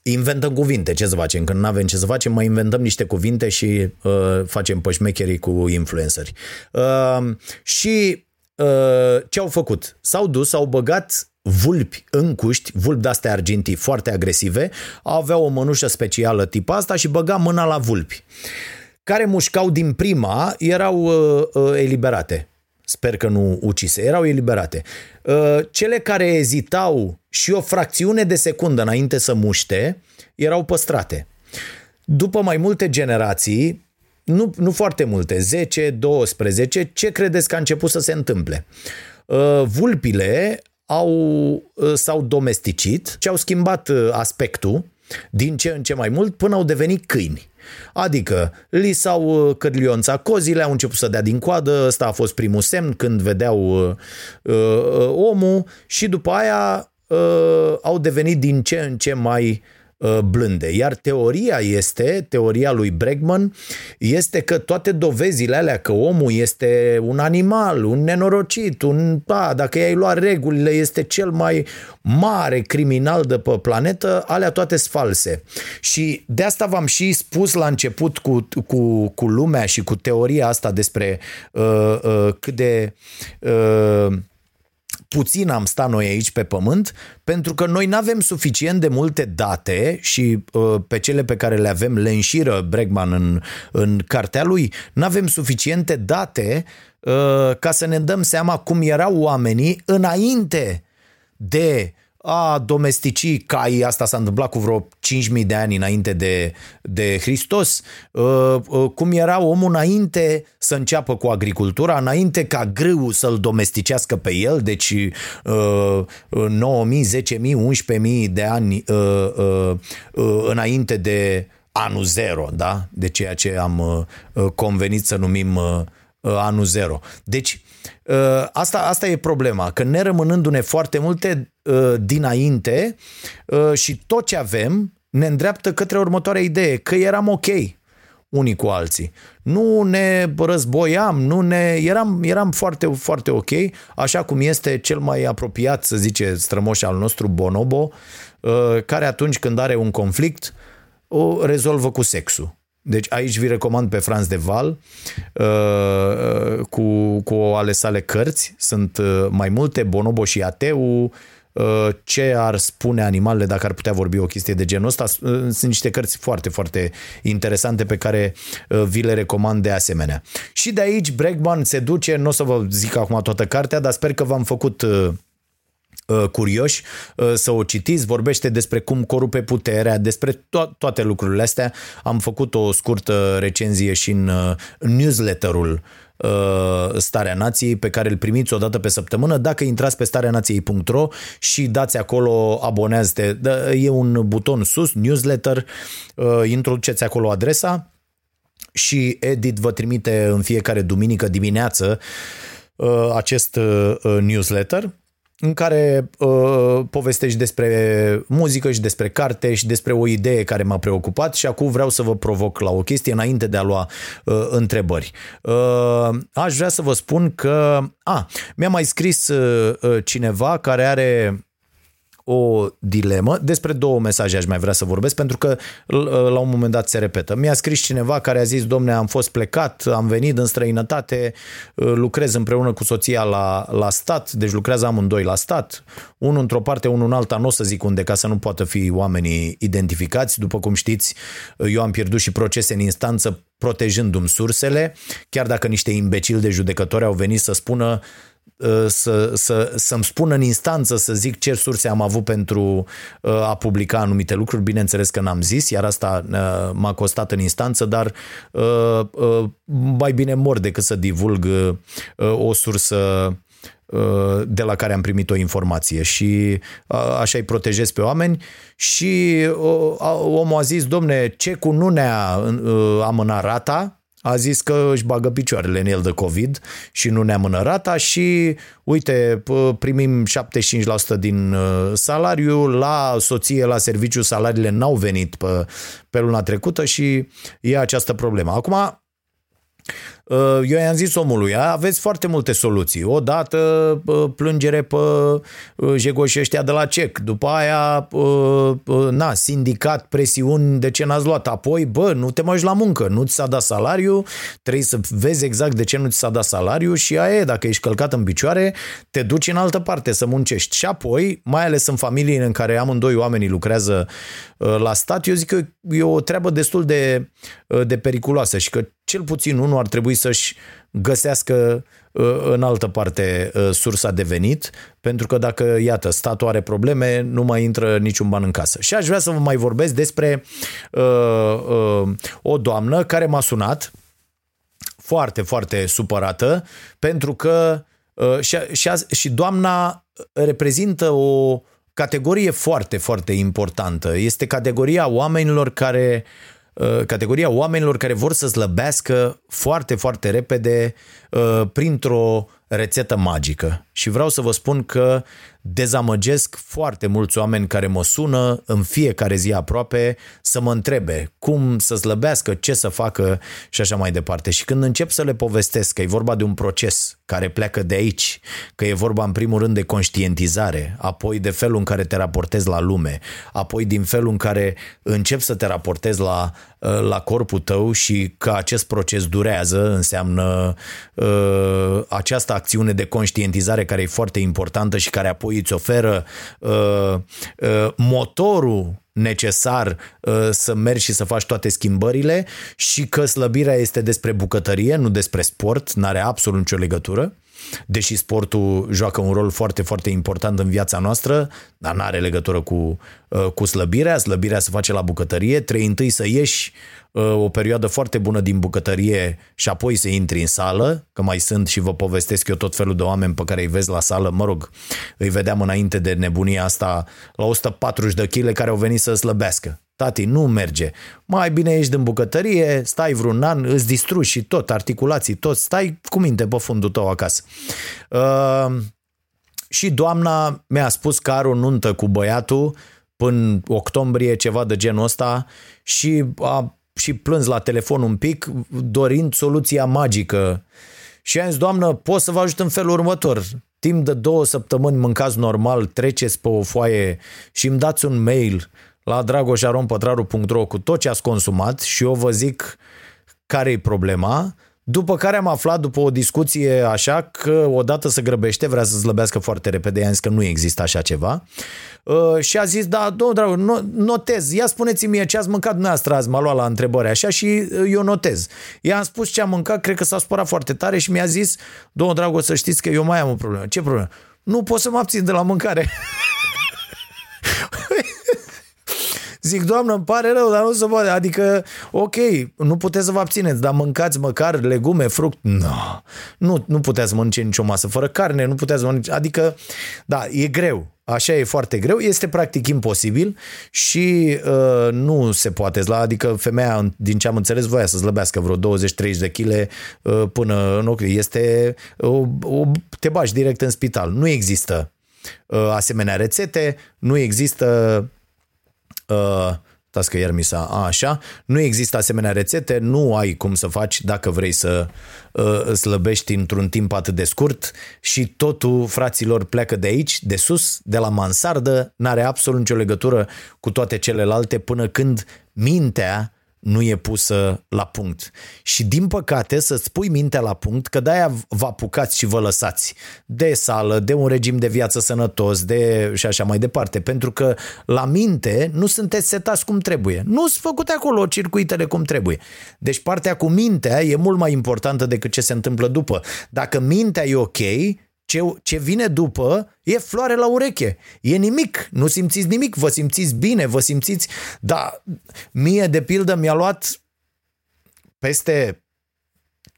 inventăm cuvinte, ce să facem? Când nu avem ce să facem, mai inventăm niște cuvinte și uh, facem pășmecherii cu influenceri. Uh, și uh, ce au făcut? S-au dus, s-au băgat vulpi încuști, vulpi de-astea argintii foarte agresive, aveau o mănușă specială tip asta și băga mâna la vulpi. Care mușcau din prima erau uh, uh, eliberate. Sper că nu ucise, erau eliberate. Uh, cele care ezitau și o fracțiune de secundă înainte să muște erau păstrate. După mai multe generații, nu, nu foarte multe, 10, 12, ce credeți că a început să se întâmple? Uh, vulpile au, uh, s-au domesticit și au schimbat uh, aspectul din ce în ce mai mult până au devenit câini. Adică li s-au uh, cărlionțat cozile, au început să dea din coadă, ăsta a fost primul semn când vedeau uh, uh, omul și după aia uh, au devenit din ce în ce mai uh, Uh, blânde. Iar teoria este, teoria lui Bregman, este că toate dovezile alea că omul este un animal, un nenorocit, un, da, dacă i-ai luat regulile, este cel mai mare criminal de pe planetă, alea toate sunt false. Și de asta v-am și spus la început cu, cu, cu lumea și cu teoria asta despre uh, uh, cât de uh, puțin am stat noi aici pe pământ, pentru că noi nu avem suficient de multe date și uh, pe cele pe care le avem le înșiră Bregman în, în cartea lui, nu avem suficiente date uh, ca să ne dăm seama cum erau oamenii înainte de a domestici cai, asta s-a întâmplat cu vreo 5.000 de ani înainte de, de Hristos, uh, uh, cum era omul înainte să înceapă cu agricultura, înainte ca grâu să-l domesticească pe el, deci 9.000, 10.000, 11.000 de ani uh, înainte de anul zero, da? de ceea ce am convenit să numim anul zero. Deci, Uh, asta, asta e problema, că ne rămânându-ne foarte multe uh, dinainte uh, și tot ce avem ne îndreaptă către următoarea idee, că eram ok unii cu alții. Nu ne războiam, nu ne... Eram, eram foarte, foarte ok, așa cum este cel mai apropiat, să zice, strămoș al nostru, Bonobo, care atunci când are un conflict, o rezolvă cu sexul. Deci aici vi recomand pe Franz de Val uh, cu, cu ale sale cărți. Sunt uh, mai multe, Bonobo și Ateu, uh, ce ar spune animalele dacă ar putea vorbi o chestie de genul ăsta. Sunt niște cărți foarte, foarte interesante pe care vi le recomand de asemenea. Și de aici Bregman se duce, nu o să vă zic acum toată cartea, dar sper că v-am făcut curioși să o citiți, vorbește despre cum corupe puterea, despre to- toate lucrurile astea. Am făcut o scurtă recenzie și în newsletterul Starea Nației pe care îl primiți o dată pe săptămână dacă intrați pe stareanației.ro și dați acolo abonează-te. E un buton sus, newsletter, introduceți acolo adresa și Edit vă trimite în fiecare duminică dimineață acest newsletter în care uh, povestești despre muzică și despre carte și despre o idee care m-a preocupat și acum vreau să vă provoc la o chestie înainte de a lua uh, întrebări. Uh, aș vrea să vă spun că... A, mi-a mai scris uh, uh cineva care are o dilemă. Despre două mesaje aș mai vrea să vorbesc, pentru că la un moment dat se repetă. Mi-a scris cineva care a zis, domne, am fost plecat, am venit în străinătate, lucrez împreună cu soția la, la stat, deci lucrează amândoi la stat, unul într-o parte, unul în alta, nu o să zic unde, ca să nu poată fi oamenii identificați. După cum știți, eu am pierdut și procese în instanță protejându-mi sursele, chiar dacă niște imbecili de judecători au venit să spună Uh, să, să, să-mi spună în instanță să zic ce surse am avut pentru uh, a publica anumite lucruri. Bineînțeles că n-am zis, iar asta uh, m-a costat în instanță, dar mai bine mor decât să divulg o sursă de la care am primit o informație. Și așa îi protejez pe oameni. Și omul a zis, domne, ce cu nu ne-a amânat rata, a zis că își bagă picioarele în el de COVID și nu ne amână rata și uite, primim 75% din uh, salariu, la soție, la serviciu, salariile n-au venit pe, pe luna trecută și e această problemă. Acum, Uh, eu i-am zis omului, aveți foarte multe soluții. Odată plângere pe uh, jegoșii ăștia de la CEC, după aia, uh, na, sindicat, presiuni, de ce n-ați luat? Apoi, bă, nu te mai la muncă, nu ți s-a dat salariu, trebuie să vezi exact de ce nu ți s-a dat salariu și aia e, dacă ești călcat în picioare, te duci în altă parte să muncești. Și apoi, mai ales în familii în care amândoi oamenii lucrează la stat, eu zic că e o treabă destul de, de periculoasă și că cel puțin unul ar trebui să-și găsească uh, în altă parte uh, sursa de venit, pentru că dacă, iată, statul are probleme, nu mai intră niciun ban în casă. Și aș vrea să vă mai vorbesc despre uh, uh, o doamnă care m-a sunat foarte, foarte supărată, pentru că uh, și, și, și doamna reprezintă o categorie foarte, foarte importantă. Este categoria oamenilor care uh, Uh, categoria oamenilor care vor să slăbească foarte, foarte repede uh, printr-o rețetă magică. Și vreau să vă spun că dezamăgesc foarte mulți oameni care mă sună în fiecare zi aproape să mă întrebe cum să slăbească, ce să facă și așa mai departe. Și când încep să le povestesc că e vorba de un proces care pleacă de aici, că e vorba în primul rând de conștientizare, apoi de felul în care te raportezi la lume, apoi din felul în care încep să te raportezi la, la corpul tău și că acest proces durează, înseamnă uh, această acțiune de conștientizare care e foarte importantă și care apoi îți oferă uh, uh, motorul necesar uh, să mergi și să faci toate schimbările și că slăbirea este despre bucătărie, nu despre sport, n-are absolut nicio legătură deși sportul joacă un rol foarte, foarte important în viața noastră, dar nu are legătură cu, uh, cu slăbirea. Slăbirea se face la bucătărie. Trebuie întâi să ieși uh, o perioadă foarte bună din bucătărie și apoi să intri în sală, că mai sunt și vă povestesc eu tot felul de oameni pe care îi vezi la sală, mă rog, îi vedeam înainte de nebunia asta la 140 de kg care au venit să slăbească. Tati, nu merge. Mai bine ești în bucătărie, stai vreun an, îți distrugi și tot, articulații, tot, stai cu minte pe fundul tău acasă. Uh, și doamna mi-a spus că are o nuntă cu băiatul până octombrie, ceva de genul ăsta și a și plâns la telefon un pic, dorind soluția magică. Și am zis, doamnă, pot să vă ajut în felul următor. Timp de două săptămâni mâncați normal, treceți pe o foaie și îmi dați un mail la dragoșarompătraru.ro cu tot ce ați consumat și eu vă zic care e problema, după care am aflat, după o discuție așa, că odată se grăbește, vrea să slăbească foarte repede, i-am zis că nu există așa ceva. Uh, și a zis, da, domnul dragul, notez, ia spuneți-mi mie ce ați mâncat dumneavoastră azi, m-a luat la întrebări așa și uh, eu notez. I-am spus ce am mâncat, cred că s-a supărat foarte tare și mi-a zis, domnul dragul, să știți că eu mai am o problemă. Ce problemă? nu pot să mă abțin de la mâncare. Zic, doamnă, îmi pare rău, dar nu se poate. Adică, ok, nu puteți să vă abțineți, dar mâncați măcar legume, fruct. No. Nu, nu puteți să mănânce nicio masă fără carne, nu puteți să mănânce. Adică, da, e greu. Așa e foarte greu, este practic imposibil și uh, nu se poate. La, adică femeia, din ce am înțeles, voia să slăbească vreo 20-30 de kg uh, până în ochi. Este, uh, uh, te bași direct în spital. Nu există uh, asemenea rețete, nu există uh, Stați că iar mi s-a... A, așa. Nu există asemenea rețete, nu ai cum să faci dacă vrei să uh, slăbești într-un timp atât de scurt și totul, fraților, pleacă de aici, de sus, de la mansardă, n-are absolut nicio legătură cu toate celelalte până când mintea nu e pusă la punct. Și din păcate să-ți pui mintea la punct, că de-aia vă apucați și vă lăsați de sală, de un regim de viață sănătos, de și așa mai departe, pentru că la minte nu sunteți setați cum trebuie. Nu sunt făcute acolo circuitele cum trebuie. Deci partea cu mintea e mult mai importantă decât ce se întâmplă după. Dacă mintea e ok, ce, ce vine după e floare la ureche. E nimic. Nu simțiți nimic. Vă simțiți bine, vă simțiți... Da, mie, de pildă, mi-a luat peste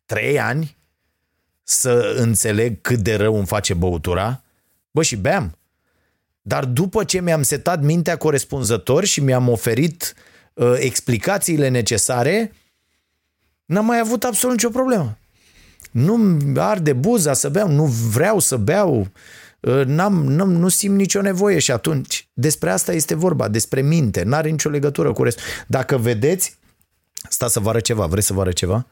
trei ani să înțeleg cât de rău îmi face băutura. Bă, și beam. Dar după ce mi-am setat mintea corespunzător și mi-am oferit uh, explicațiile necesare, n-am mai avut absolut nicio problemă nu arde buza să beau, nu vreau să beau, ă, n-am, n-am, nu simt nicio nevoie și atunci despre asta este vorba, despre minte, n-are nicio legătură cu restul. Dacă vedeți, sta să vă arăt ceva, vreți să vă arăt ceva?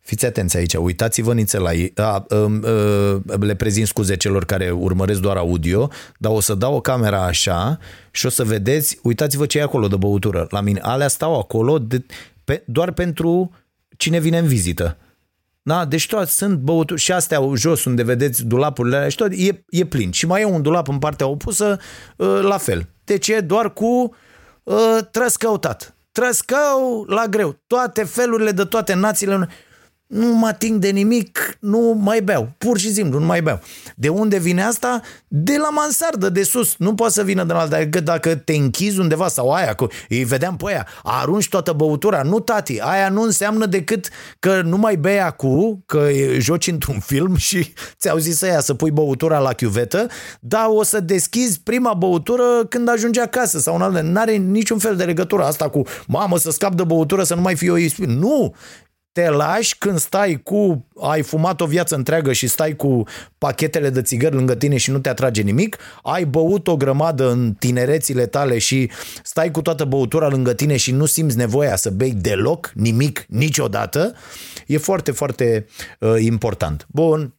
Fiți atenți aici, uitați-vă nițel la ei. A, a, a, le prezint scuze celor care urmăresc doar audio, dar o să dau o camera așa și o să vedeți, uitați-vă ce e acolo de băutură. La mine, alea stau acolo de, pe, doar pentru cine vine în vizită. Da? Deci toate sunt băuturi și astea jos unde vedeți dulapurile alea și tot, e, e plin. Și mai e un dulap în partea opusă ă, la fel. Deci e doar cu uh, trăscăutat. Trăscău la greu. Toate felurile de toate națiile nu mă ating de nimic, nu mai beau. Pur și simplu, nu mai beau. De unde vine asta? De la mansardă, de sus. Nu poate să vină de la dacă, dacă te închizi undeva sau aia, cu, îi vedeam pe aia, arunci toată băutura. Nu, tati, aia nu înseamnă decât că nu mai bei acu, că joci într-un film și ți-au zis ăia să pui băutura la chiuvetă, dar o să deschizi prima băutură când ajungi acasă sau în altă. N-are niciun fel de legătură asta cu mamă să scap de băutură să nu mai fie o ispit. Nu! Te lași când stai cu, ai fumat o viață întreagă și stai cu pachetele de țigări lângă tine și nu te atrage nimic, ai băut o grămadă în tinerețile tale și stai cu toată băutura lângă tine și nu simți nevoia să bei deloc, nimic, niciodată, e foarte, foarte uh, important. Bun,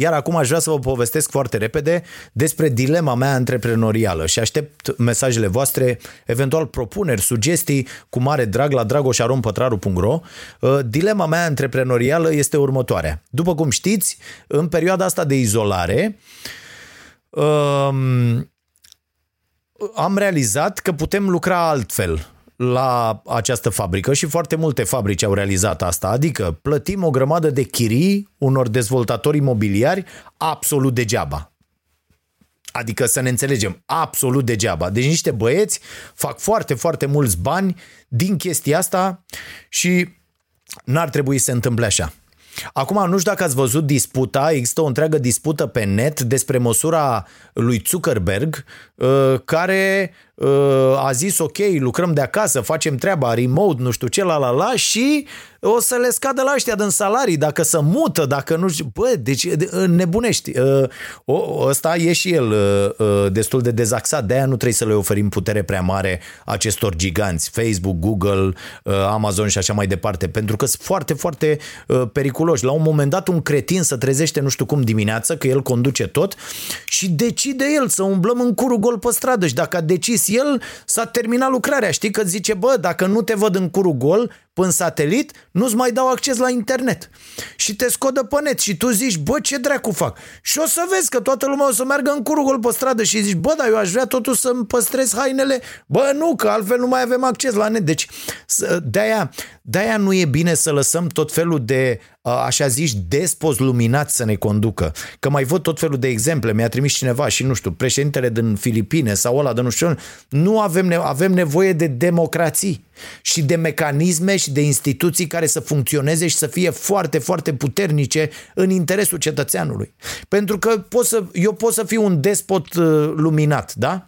iar acum aș vrea să vă povestesc foarte repede despre dilema mea antreprenorială și aștept mesajele voastre, eventual propuneri, sugestii, cu mare drag la dragoșarompătraru.ro. Uh, dilema mea antreprenorială este următoarea. După cum știți, în perioada asta de izolare, um, am realizat că putem lucra altfel la această fabrică și foarte multe fabrici au realizat asta, adică plătim o grămadă de chirii unor dezvoltatori imobiliari absolut degeaba. Adică să ne înțelegem, absolut degeaba. Deci niște băieți fac foarte, foarte mulți bani din chestia asta și n-ar trebui să se întâmple așa. Acum, nu știu dacă ați văzut disputa, există o întreagă dispută pe net despre măsura lui Zuckerberg, uh, care uh, a zis ok, lucrăm de acasă, facem treaba remote, nu știu ce, la la la și o să le scadă la ăștia din salarii, dacă să mută, dacă nu știu, bă, deci nebunești. Uh, ăsta e și el destul de dezaxat, de aia nu trebuie să le oferim putere prea mare acestor giganți, Facebook, Google, Amazon și așa mai departe, pentru că sunt foarte, foarte periculoși. La un moment dat un cretin să trezește nu știu cum dimineață, că el conduce tot și decide el să umblăm în curul gol pe stradă. Și dacă a decis el, s-a terminat lucrarea. Știi că zice, bă, dacă nu te văd în curul gol, până satelit, nu-ți mai dau acces la internet. Și te scodă pe net și tu zici, bă, ce dracu fac? Și o să vezi că toată lumea o să meargă în curul pe stradă și zici, bă, dar eu aș vrea totuși să-mi păstrez hainele. Bă, nu, că altfel nu mai avem acces la net. Deci, de-aia, de-aia nu e bine să lăsăm tot felul de așa zici, despoți luminați să ne conducă. Că mai văd tot felul de exemple, mi-a trimis cineva și nu știu, președintele din Filipine sau ăla de nu știu, nu avem, avem nevoie de democrații și de mecanisme și de instituții care să funcționeze și să fie foarte, foarte puternice în interesul cetățeanului. Pentru că pot să, eu pot să fiu un despot uh, luminat, da?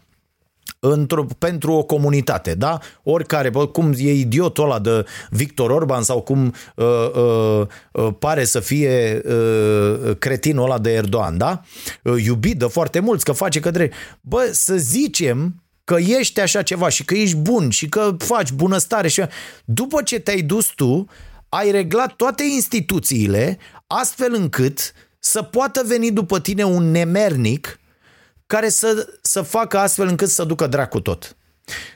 Într-o, pentru o comunitate, da? Oricare, bă, cum e idiotul ăla de Victor Orban sau cum uh, uh, uh, pare să fie uh, cretinul ăla de Erdogan, da? Uh, iubit de foarte mulți, că face către... Bă, să zicem că ești așa ceva și că ești bun și că faci bunăstare și după ce te-ai dus tu, ai reglat toate instituțiile astfel încât să poată veni după tine un nemernic care să, să facă astfel încât să ducă dracu tot.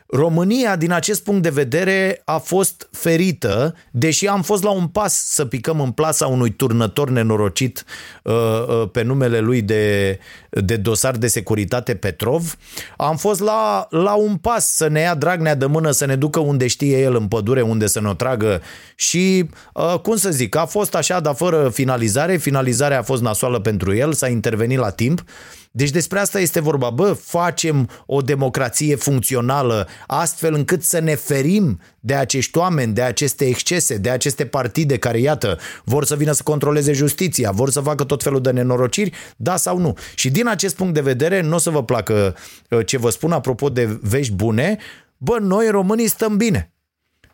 România, din acest punct de vedere, a fost ferită, deși am fost la un pas să picăm în plasa unui turnător nenorocit uh, uh, pe numele lui de, de dosar de securitate Petrov. Am fost la, la un pas să ne ia Dragnea de mână, să ne ducă unde știe el în pădure, unde să ne o tragă și, uh, cum să zic, a fost așa, dar fără finalizare. Finalizarea a fost nasoală pentru el, s-a intervenit la timp. Deci despre asta este vorba. Bă, facem o democrație funcțională astfel încât să ne ferim de acești oameni, de aceste excese, de aceste partide care, iată, vor să vină să controleze justiția, vor să facă tot felul de nenorociri, da sau nu. Și din acest punct de vedere, nu o să vă placă uh, ce vă spun apropo de vești bune, bă, noi românii stăm bine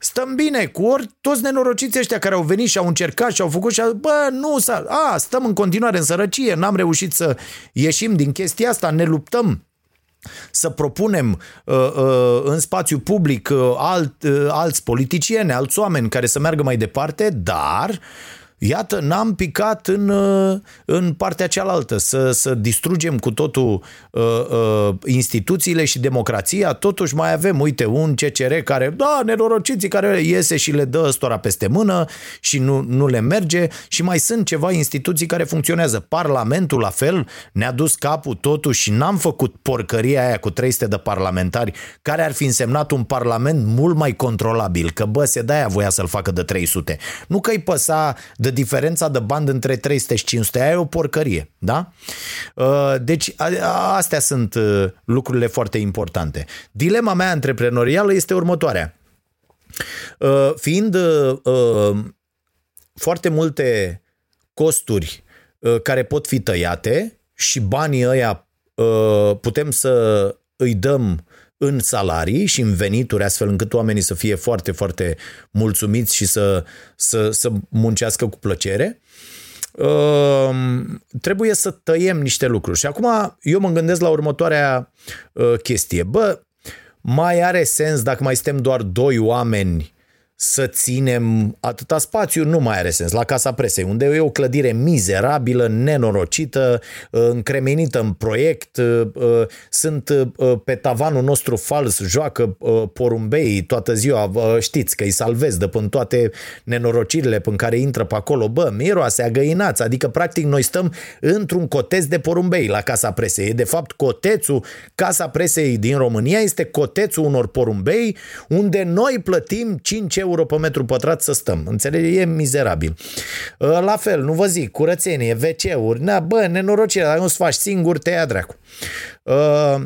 stăm bine cu ori toți nenorociții ăștia care au venit și au încercat și au făcut și au, bă, nu, s-a, a, stăm în continuare în sărăcie, n-am reușit să ieșim din chestia asta, ne luptăm să propunem uh, uh, în spațiu public uh, alt, uh, alți politicieni, alți oameni care să meargă mai departe, dar Iată, n-am picat în, uh, în partea cealaltă, să, să distrugem cu totul uh, uh, instituțiile și democrația, totuși mai avem, uite, un CCR care, da, nenorociții care iese și le dă stora peste mână și nu, nu le merge și mai sunt ceva instituții care funcționează. Parlamentul, la fel, ne-a dus capul totuși și n-am făcut porcăria aia cu 300 de parlamentari care ar fi însemnat un parlament mult mai controlabil, că bă, se de-aia voia să-l facă de 300. Nu că îi păsa de de diferența de bani între 300 și 500, aia e o porcărie, da? Uh, deci astea sunt uh, lucrurile foarte importante. Dilema mea antreprenorială este următoarea. Uh, fiind foarte multe costuri care pot fi tăiate și banii ăia putem să îi dăm în salarii și în venituri, astfel încât oamenii să fie foarte, foarte mulțumiți și să, să, să muncească cu plăcere, uh, trebuie să tăiem niște lucruri. Și acum eu mă gândesc la următoarea uh, chestie. Bă, mai are sens dacă mai suntem doar doi oameni să ținem atâta spațiu, nu mai are sens. La Casa Presei, unde e o clădire mizerabilă, nenorocită, încremenită în proiect, uh, uh, sunt uh, pe tavanul nostru fals, joacă porumbei toată ziua, știți că îi salvez de până toate nenorocirile până care intră pe acolo, bă, miroase agăinați, adică practic noi stăm într-un coteț de porumbei la Casa Presei. E de fapt cotețul, Casa Presei din România este cotețul unor porumbei unde noi plătim 5 euro euro pe metru pătrat să stăm. Înțelegi? E mizerabil. Ă, la fel, nu vă zic, curățenie, WC-uri, na, bă, nenorocire, dacă nu-ți faci singur, te ia dracu. Uh,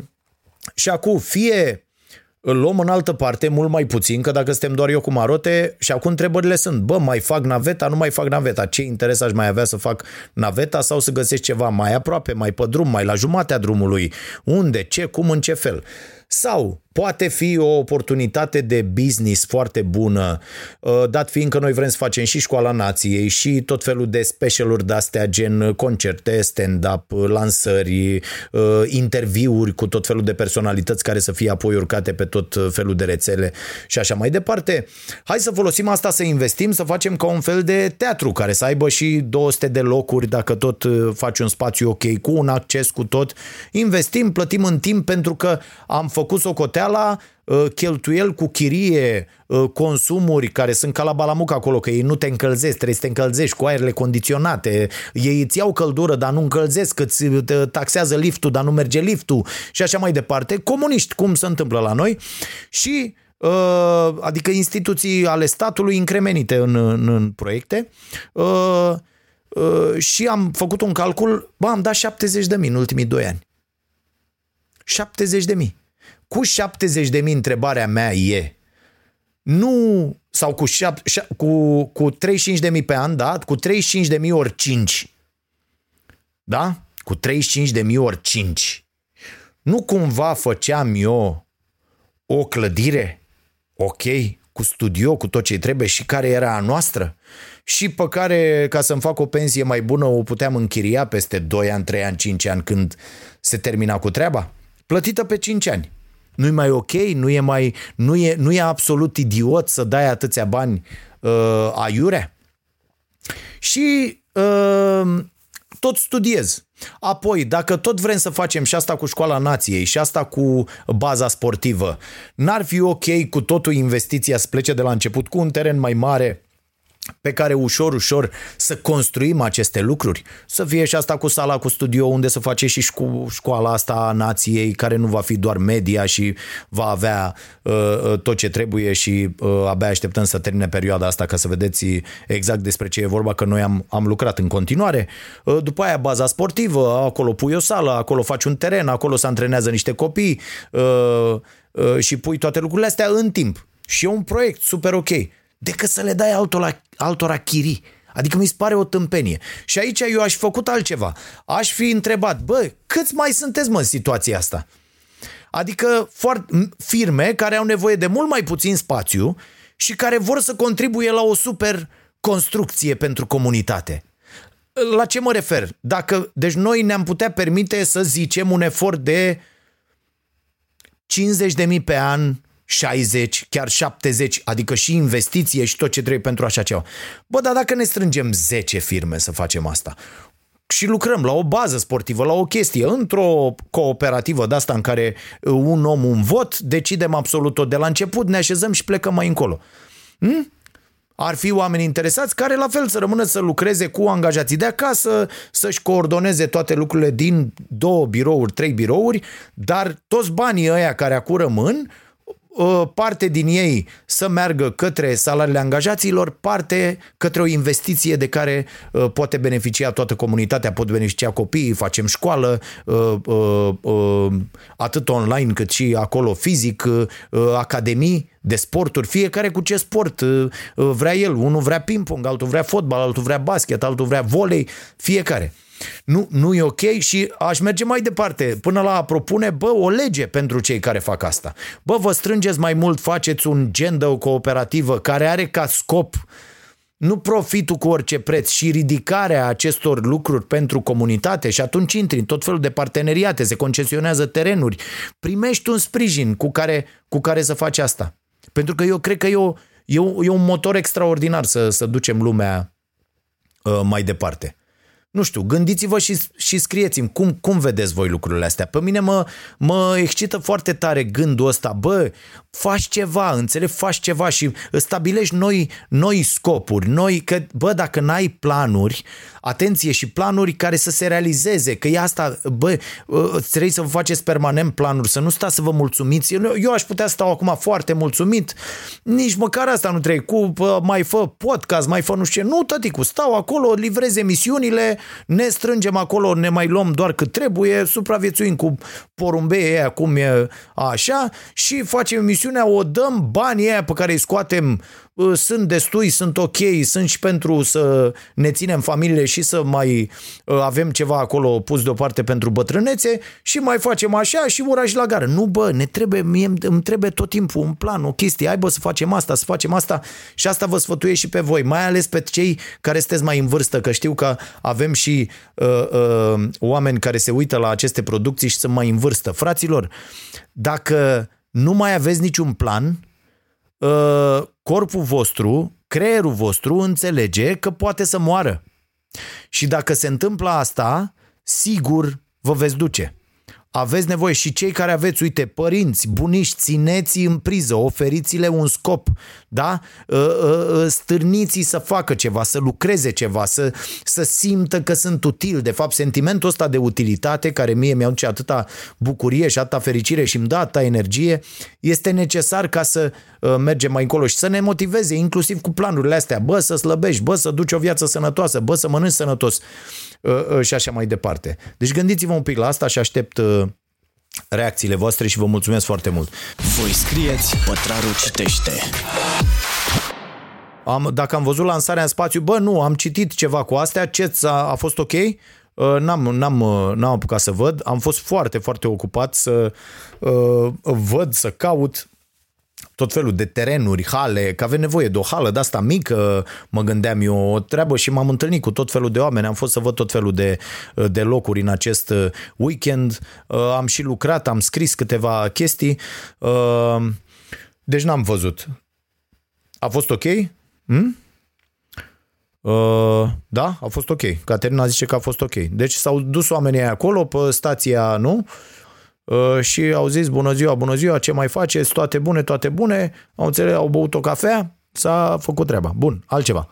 și acum, fie îl luăm în altă parte, mult mai puțin, că dacă suntem doar eu cu marote, și acum întrebările sunt, bă, mai fac naveta, nu mai fac naveta, ce interes aș mai avea să fac naveta sau să găsesc ceva mai aproape, mai pe drum, mai la jumatea drumului, unde, ce, cum, în ce fel. Sau poate fi o oportunitate de business foarte bună, uh, dat fiind că noi vrem să facem și școala nației și tot felul de specialuri de-astea gen concerte, stand-up, lansări, uh, interviuri cu tot felul de personalități care să fie apoi urcate pe tot felul de rețele și așa mai departe. Hai să folosim asta să investim, să facem ca un fel de teatru care să aibă și 200 de locuri dacă tot uh, faci un spațiu ok, cu un acces, cu tot. Investim, plătim în timp pentru că am făcut făcut socoteala, uh, cheltuiel cu chirie, uh, consumuri care sunt ca la balamuc acolo, că ei nu te încălzesc, trebuie să te încălzești cu aerele condiționate, ei îți iau căldură, dar nu încălzesc, îți taxează liftul, dar nu merge liftul și așa mai departe. Comuniști, cum se întâmplă la noi și adică instituții ale statului incremenite în, în, în proiecte și am făcut un calcul, bă, am dat 70 de mii în ultimii 2 ani. 70 de mii. Cu 70 de mii întrebarea mea e, nu, sau cu, șap, cu, cu 35 de mii pe an, da? Cu 35 de mii ori 5. Da? Cu 35 de mii ori 5. Nu cumva făceam eu o clădire, ok, cu studio, cu tot ce trebuie și care era a noastră și pe care, ca să-mi fac o pensie mai bună, o puteam închiria peste 2 ani, 3 ani, 5 ani când se termina cu treaba? plătită pe 5 ani. Nu-i mai ok? Nu e, mai, nu e, nu e absolut idiot să dai atâția bani uh, aiure? Și uh, tot studiez. Apoi, dacă tot vrem să facem și asta cu școala nației și asta cu baza sportivă, n-ar fi ok cu totul investiția să plece de la început cu un teren mai mare, pe care ușor, ușor să construim aceste lucruri. Să fie și asta cu sala cu studio unde să face și șco- școala asta a nației care nu va fi doar media și va avea uh, uh, tot ce trebuie și uh, abia așteptăm să termine perioada asta ca să vedeți exact despre ce e vorba, că noi am, am lucrat în continuare. Uh, după aia baza sportivă, acolo pui o sală, acolo faci un teren, acolo se antrenează niște copii uh, uh, și pui toate lucrurile astea în timp. Și e un proiect super ok decât să le dai altora, altora chirii. Adică mi se pare o tâmpenie. Și aici eu aș fi făcut altceva. Aș fi întrebat, bă, câți mai sunteți mă în situația asta? Adică firme care au nevoie de mult mai puțin spațiu și care vor să contribuie la o super construcție pentru comunitate. La ce mă refer? Dacă, deci noi ne-am putea permite să zicem un efort de 50.000 pe an 60, chiar 70, adică și investiție și tot ce trebuie pentru așa ceva. Bă, dar dacă ne strângem 10 firme să facem asta și lucrăm la o bază sportivă, la o chestie, într-o cooperativă de asta în care un om, un vot, decidem absolut tot de la început, ne așezăm și plecăm mai încolo. Hm? Ar fi oameni interesați care la fel să rămână să lucreze cu angajații de acasă, să-și coordoneze toate lucrurile din două birouri, trei birouri, dar toți banii ăia care acum rămân parte din ei să meargă către salariile angajaților, parte către o investiție de care uh, poate beneficia toată comunitatea, pot beneficia copiii, facem școală, uh, uh, atât online cât și acolo fizic, academii de sporturi, fiecare cu ce sport vrea el. Unul vrea ping-pong, altul vrea fotbal, altul vrea basket, altul vrea volei, fiecare. Nu, nu e ok și aș merge mai departe până la a propune, bă, o lege pentru cei care fac asta. Bă, vă strângeți mai mult, faceți un gen de o cooperativă care are ca scop nu profitul cu orice preț și ridicarea acestor lucruri pentru comunitate și atunci intri în tot felul de parteneriate, se concesionează terenuri, primești un sprijin cu care, cu care să faci asta. Pentru că eu cred că e, o, e, o, e un motor extraordinar să, să ducem lumea uh, mai departe nu știu, gândiți-vă și, și scrieți-mi cum, cum vedeți voi lucrurile astea. Pe mine mă, mă excită foarte tare gândul ăsta, bă, faci ceva, înțeleg, faci ceva și stabilești noi, noi scopuri, noi, că, bă, dacă n-ai planuri, atenție și planuri care să se realizeze, că e asta, bă, ă, trebuie să vă faceți permanent planuri, să nu stați să vă mulțumiți. Eu, eu aș putea sta acum foarte mulțumit, nici măcar asta nu trebuie, cu bă, mai fă podcast, mai fă nu știu ce, nu, tăticu, stau acolo, livrez emisiunile, ne strângem acolo, ne mai luăm doar cât trebuie, supraviețuim cu porumbei aia cum e așa și facem emisiunea, o dăm banii aia pe care îi scoatem sunt destui, sunt ok, sunt și pentru să ne ținem familiile și să mai avem ceva acolo pus deoparte pentru bătrânețe și mai facem așa și ura și la gară. Nu bă, ne trebuie, mie îmi trebuie tot timpul un plan, o chestie, hai bă să facem asta, să facem asta și asta vă sfătuie și pe voi, mai ales pe cei care sunteți mai în vârstă, că știu că avem și uh, uh, oameni care se uită la aceste producții și sunt mai în vârstă. Fraților, dacă nu mai aveți niciun plan, uh, corpul vostru, creierul vostru înțelege că poate să moară. Și dacă se întâmplă asta, sigur vă veți duce. Aveți nevoie și cei care aveți, uite, părinți, bunici, țineți în priză, oferiți-le un scop, da? Ă, ă, ă, stârniți să facă ceva, să lucreze ceva, să, să simtă că sunt util. De fapt, sentimentul ăsta de utilitate, care mie mi-aduce atâta bucurie și atâta fericire și îmi dă atâta energie, este necesar ca să mergem mai încolo și să ne motiveze, inclusiv cu planurile astea. Bă, să slăbești, bă, să duci o viață sănătoasă, bă, să mănânci sănătos și așa mai departe. Deci gândiți-vă un pic la asta și aștept reacțiile voastre și vă mulțumesc foarte mult. Voi scrieți, Pătraru citește. Am, dacă am văzut lansarea în spațiu, bă, nu, am citit ceva cu astea, ce a, a fost ok, uh, N-am, n-am, uh, n-am apucat să văd, am fost foarte, foarte ocupat să uh, văd, să caut tot felul de terenuri, hale, că avem nevoie de o hală de asta mică, mă gândeam eu, o treabă și m-am întâlnit cu tot felul de oameni, am fost să văd tot felul de, de locuri în acest uh, weekend, uh, am și lucrat, am scris câteva chestii, uh, deci n-am văzut. A fost ok? Hmm? Uh, da, a fost ok. Caterina zice că a fost ok. Deci s-au dus oamenii acolo pe stația, nu? Uh, și au zis bună ziua, bună ziua, ce mai faceți, toate bune, toate bune, au înțeles, au băut o cafea, s-a făcut treaba. Bun, altceva.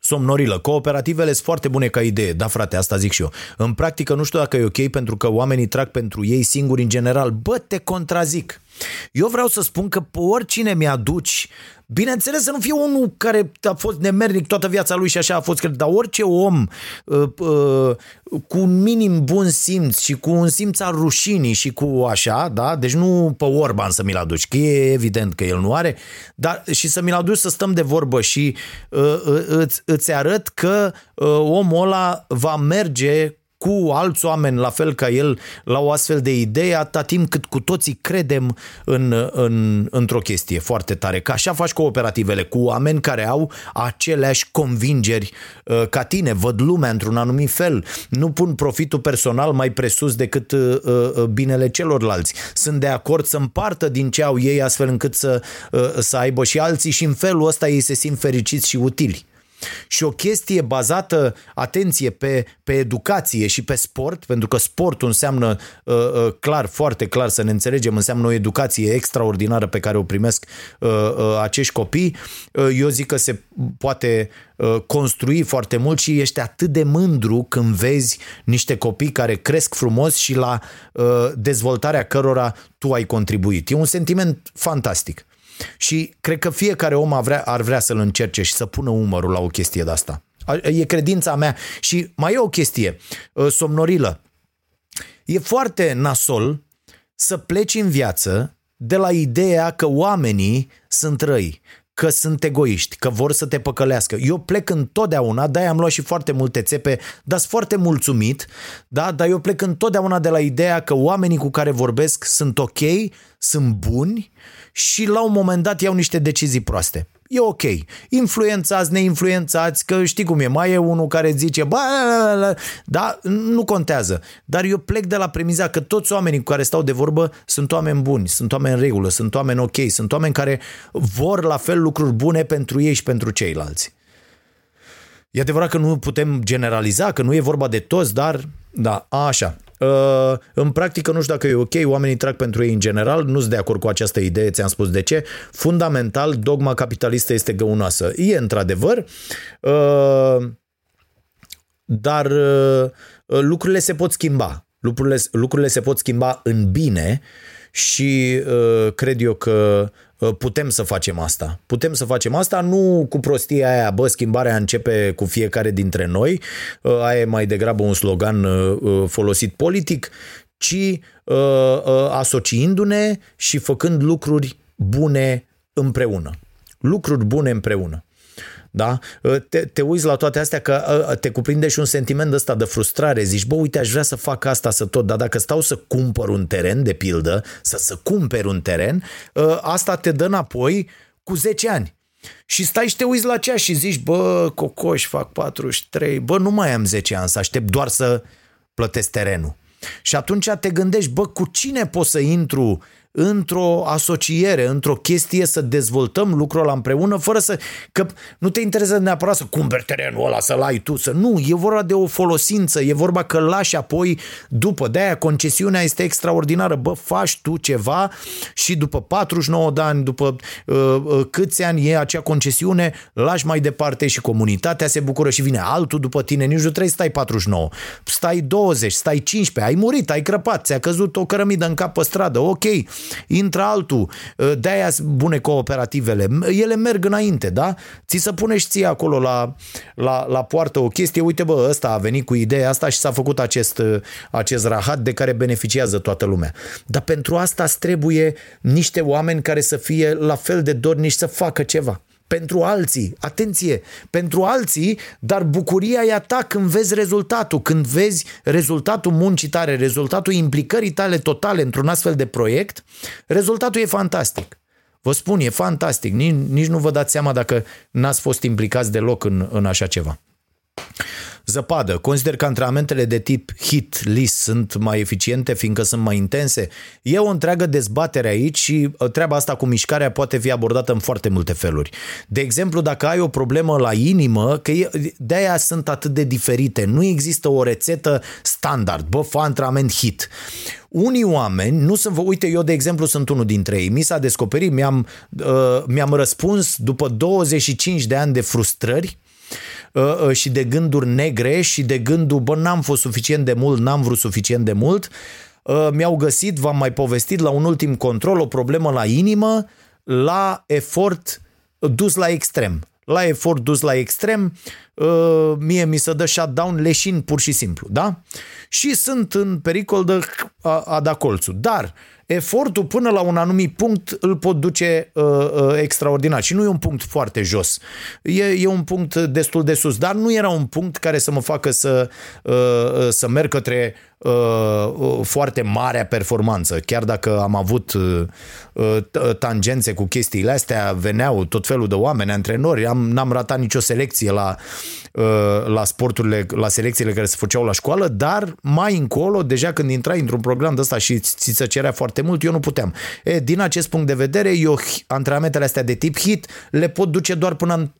Somnorilă. Cooperativele sunt foarte bune ca idee, da frate, asta zic și eu. În practică nu știu dacă e ok pentru că oamenii trag pentru ei singuri în general. Bă, te contrazic. Eu vreau să spun că pe oricine mi-aduci Bineînțeles să nu fie unul care a fost nemernic toată viața lui și așa a fost, dar orice om uh, uh, cu un minim bun simț și cu un simț al rușinii și cu așa, da? Deci nu pe Orban să mi-l aduci, că e evident că el nu are, dar și să mi-l aduci să stăm de vorbă și uh, uh, îți, îți arăt că uh, omul ăla va merge cu alți oameni la fel ca el la o astfel de idee atâta timp cât cu toții credem în, în, într-o chestie foarte tare. Că așa faci cooperativele cu oameni care au aceleași convingeri uh, ca tine, văd lumea într-un anumit fel, nu pun profitul personal mai presus decât uh, uh, binele celorlalți. Sunt de acord să împartă din ce au ei astfel încât să, să aibă și alții și în felul ăsta ei se simt fericiți și utili. Și o chestie bazată, atenție, pe, pe educație și pe sport, pentru că sportul înseamnă uh, uh, clar, foarte clar să ne înțelegem, înseamnă o educație extraordinară pe care o primesc uh, uh, acești copii. Uh, eu zic că se poate uh, construi foarte mult și ești atât de mândru când vezi niște copii care cresc frumos și la uh, dezvoltarea cărora tu ai contribuit. E un sentiment fantastic. Și cred că fiecare om ar vrea, ar vrea să-l încerce și să pună umărul la o chestie de asta. E credința mea. Și mai e o chestie, ă, somnorilă. E foarte nasol să pleci în viață de la ideea că oamenii sunt răi, că sunt egoiști, că vor să te păcălească. Eu plec întotdeauna, de am luat și foarte multe țepe, dar sunt foarte mulțumit, da? dar eu plec întotdeauna de la ideea că oamenii cu care vorbesc sunt ok, sunt buni și la un moment dat iau niște decizii proaste. E ok. Influențați, neinfluențați, că știi cum e, mai e unul care zice, bă, da, nu contează. Dar eu plec de la premiza că toți oamenii cu care stau de vorbă sunt oameni buni, sunt oameni în regulă, sunt oameni ok, sunt oameni care vor la fel lucruri bune pentru ei și pentru ceilalți. E adevărat că nu putem generaliza, că nu e vorba de toți, dar da, așa. Uh, în practică nu știu dacă e ok, oamenii trag pentru ei în general, nu sunt de acord cu această idee, ți-am spus de ce. Fundamental, dogma capitalistă este găunoasă. E într-adevăr, uh, dar uh, lucrurile se pot schimba. Lucrurile, lucrurile se pot schimba în bine și cred eu că Uh, putem să facem asta. Putem să facem asta nu cu prostia aia, bă, schimbarea începe cu fiecare dintre noi, uh, aia e mai degrabă un slogan uh, folosit politic, ci asociindu-ne și făcând lucruri bune împreună. Lucruri bune împreună. Da? Ă, te, te uiți la toate astea că ă, ă, te cuprinde și un sentiment ăsta de frustrare. Zici, bă, uite, aș vrea să fac asta, să tot, dar dacă stau să cumpăr un teren, de pildă, să, să cumperi un teren, asta te dă înapoi cu 10 ani. Și stai și te uiți la ceas și zici, bă, cocoș, fac 43, bă, nu mai am 10 ani să aștept doar să plătesc terenul. Și atunci te gândești, bă, cu cine pot să intru într-o asociere, într-o chestie să dezvoltăm lucrul ăla împreună fără să... Că nu te interesează neapărat să cumperi terenul ăla, să-l ai tu, să... Nu, e vorba de o folosință, e vorba că lași apoi după. De-aia concesiunea este extraordinară. Bă, faci tu ceva și după 49 de ani, după uh, uh, câți ani e acea concesiune, lași mai departe și comunitatea se bucură și vine altul după tine, nici nu trebuie să stai 49. Stai 20, stai 15, ai murit, ai crăpat, ți-a căzut o cărămidă în cap pe stradă, ok, intră altul, uh, de-aia bune cooperativele, ele merg înainte, da? Ți să pune și ție acolo la, la, la poartă o chestie, uite bă, ăsta a venit cu ideea asta și s-a făcut acest, uh, acest rahat de care beneficiază toată lumea. Dar pentru asta îți trebuie niște oameni care să fie la fel de dornici să facă ceva pentru alții, atenție, pentru alții, dar bucuria e a ta când vezi rezultatul, când vezi rezultatul muncii tale, rezultatul implicării tale totale într-un astfel de proiect, rezultatul e fantastic. Vă spun, e fantastic, nici, nici nu vă dați seama dacă n-ați fost implicați deloc în, în așa ceva. Zăpadă. Consider că antrenamentele de tip hit list sunt mai eficiente fiindcă sunt mai intense. E o întreagă dezbatere aici și uh, treaba asta cu mișcarea poate fi abordată în foarte multe feluri. De exemplu, dacă ai o problemă la inimă, că de-aia sunt atât de diferite. Nu există o rețetă standard. Bă, fă antrenament hit unii oameni nu sunt, uite, eu de exemplu sunt unul dintre ei, mi s-a descoperit, mi-am, uh, mi-am răspuns după 25 de ani de frustrări Uh, uh, și de gânduri negre și de gândul, bă, n-am fost suficient de mult, n-am vrut suficient de mult, uh, mi-au găsit, v-am mai povestit, la un ultim control o problemă la inimă, la efort dus la extrem. La efort dus la extrem, mie mi se dă shutdown leșin pur și simplu, da? Și sunt în pericol de a, a da colțul. Dar efortul până la un anumit punct îl pot duce uh, uh, extraordinar și nu e un punct foarte jos. E, e un punct destul de sus, dar nu era un punct care să mă facă să, uh, uh să merg către Uh, uh, foarte marea performanță. Chiar dacă am avut uh, tangențe cu chestiile astea, veneau tot felul de oameni, antrenori, am, n-am ratat nicio selecție la, la sporturile, la selecțiile care se făceau la școală, dar mai încolo, deja când intrai într-un program de ăsta și ți se cerea foarte mult, eu nu puteam. E, din acest punct de vedere, eu antrenamentele astea de tip hit le pot duce doar până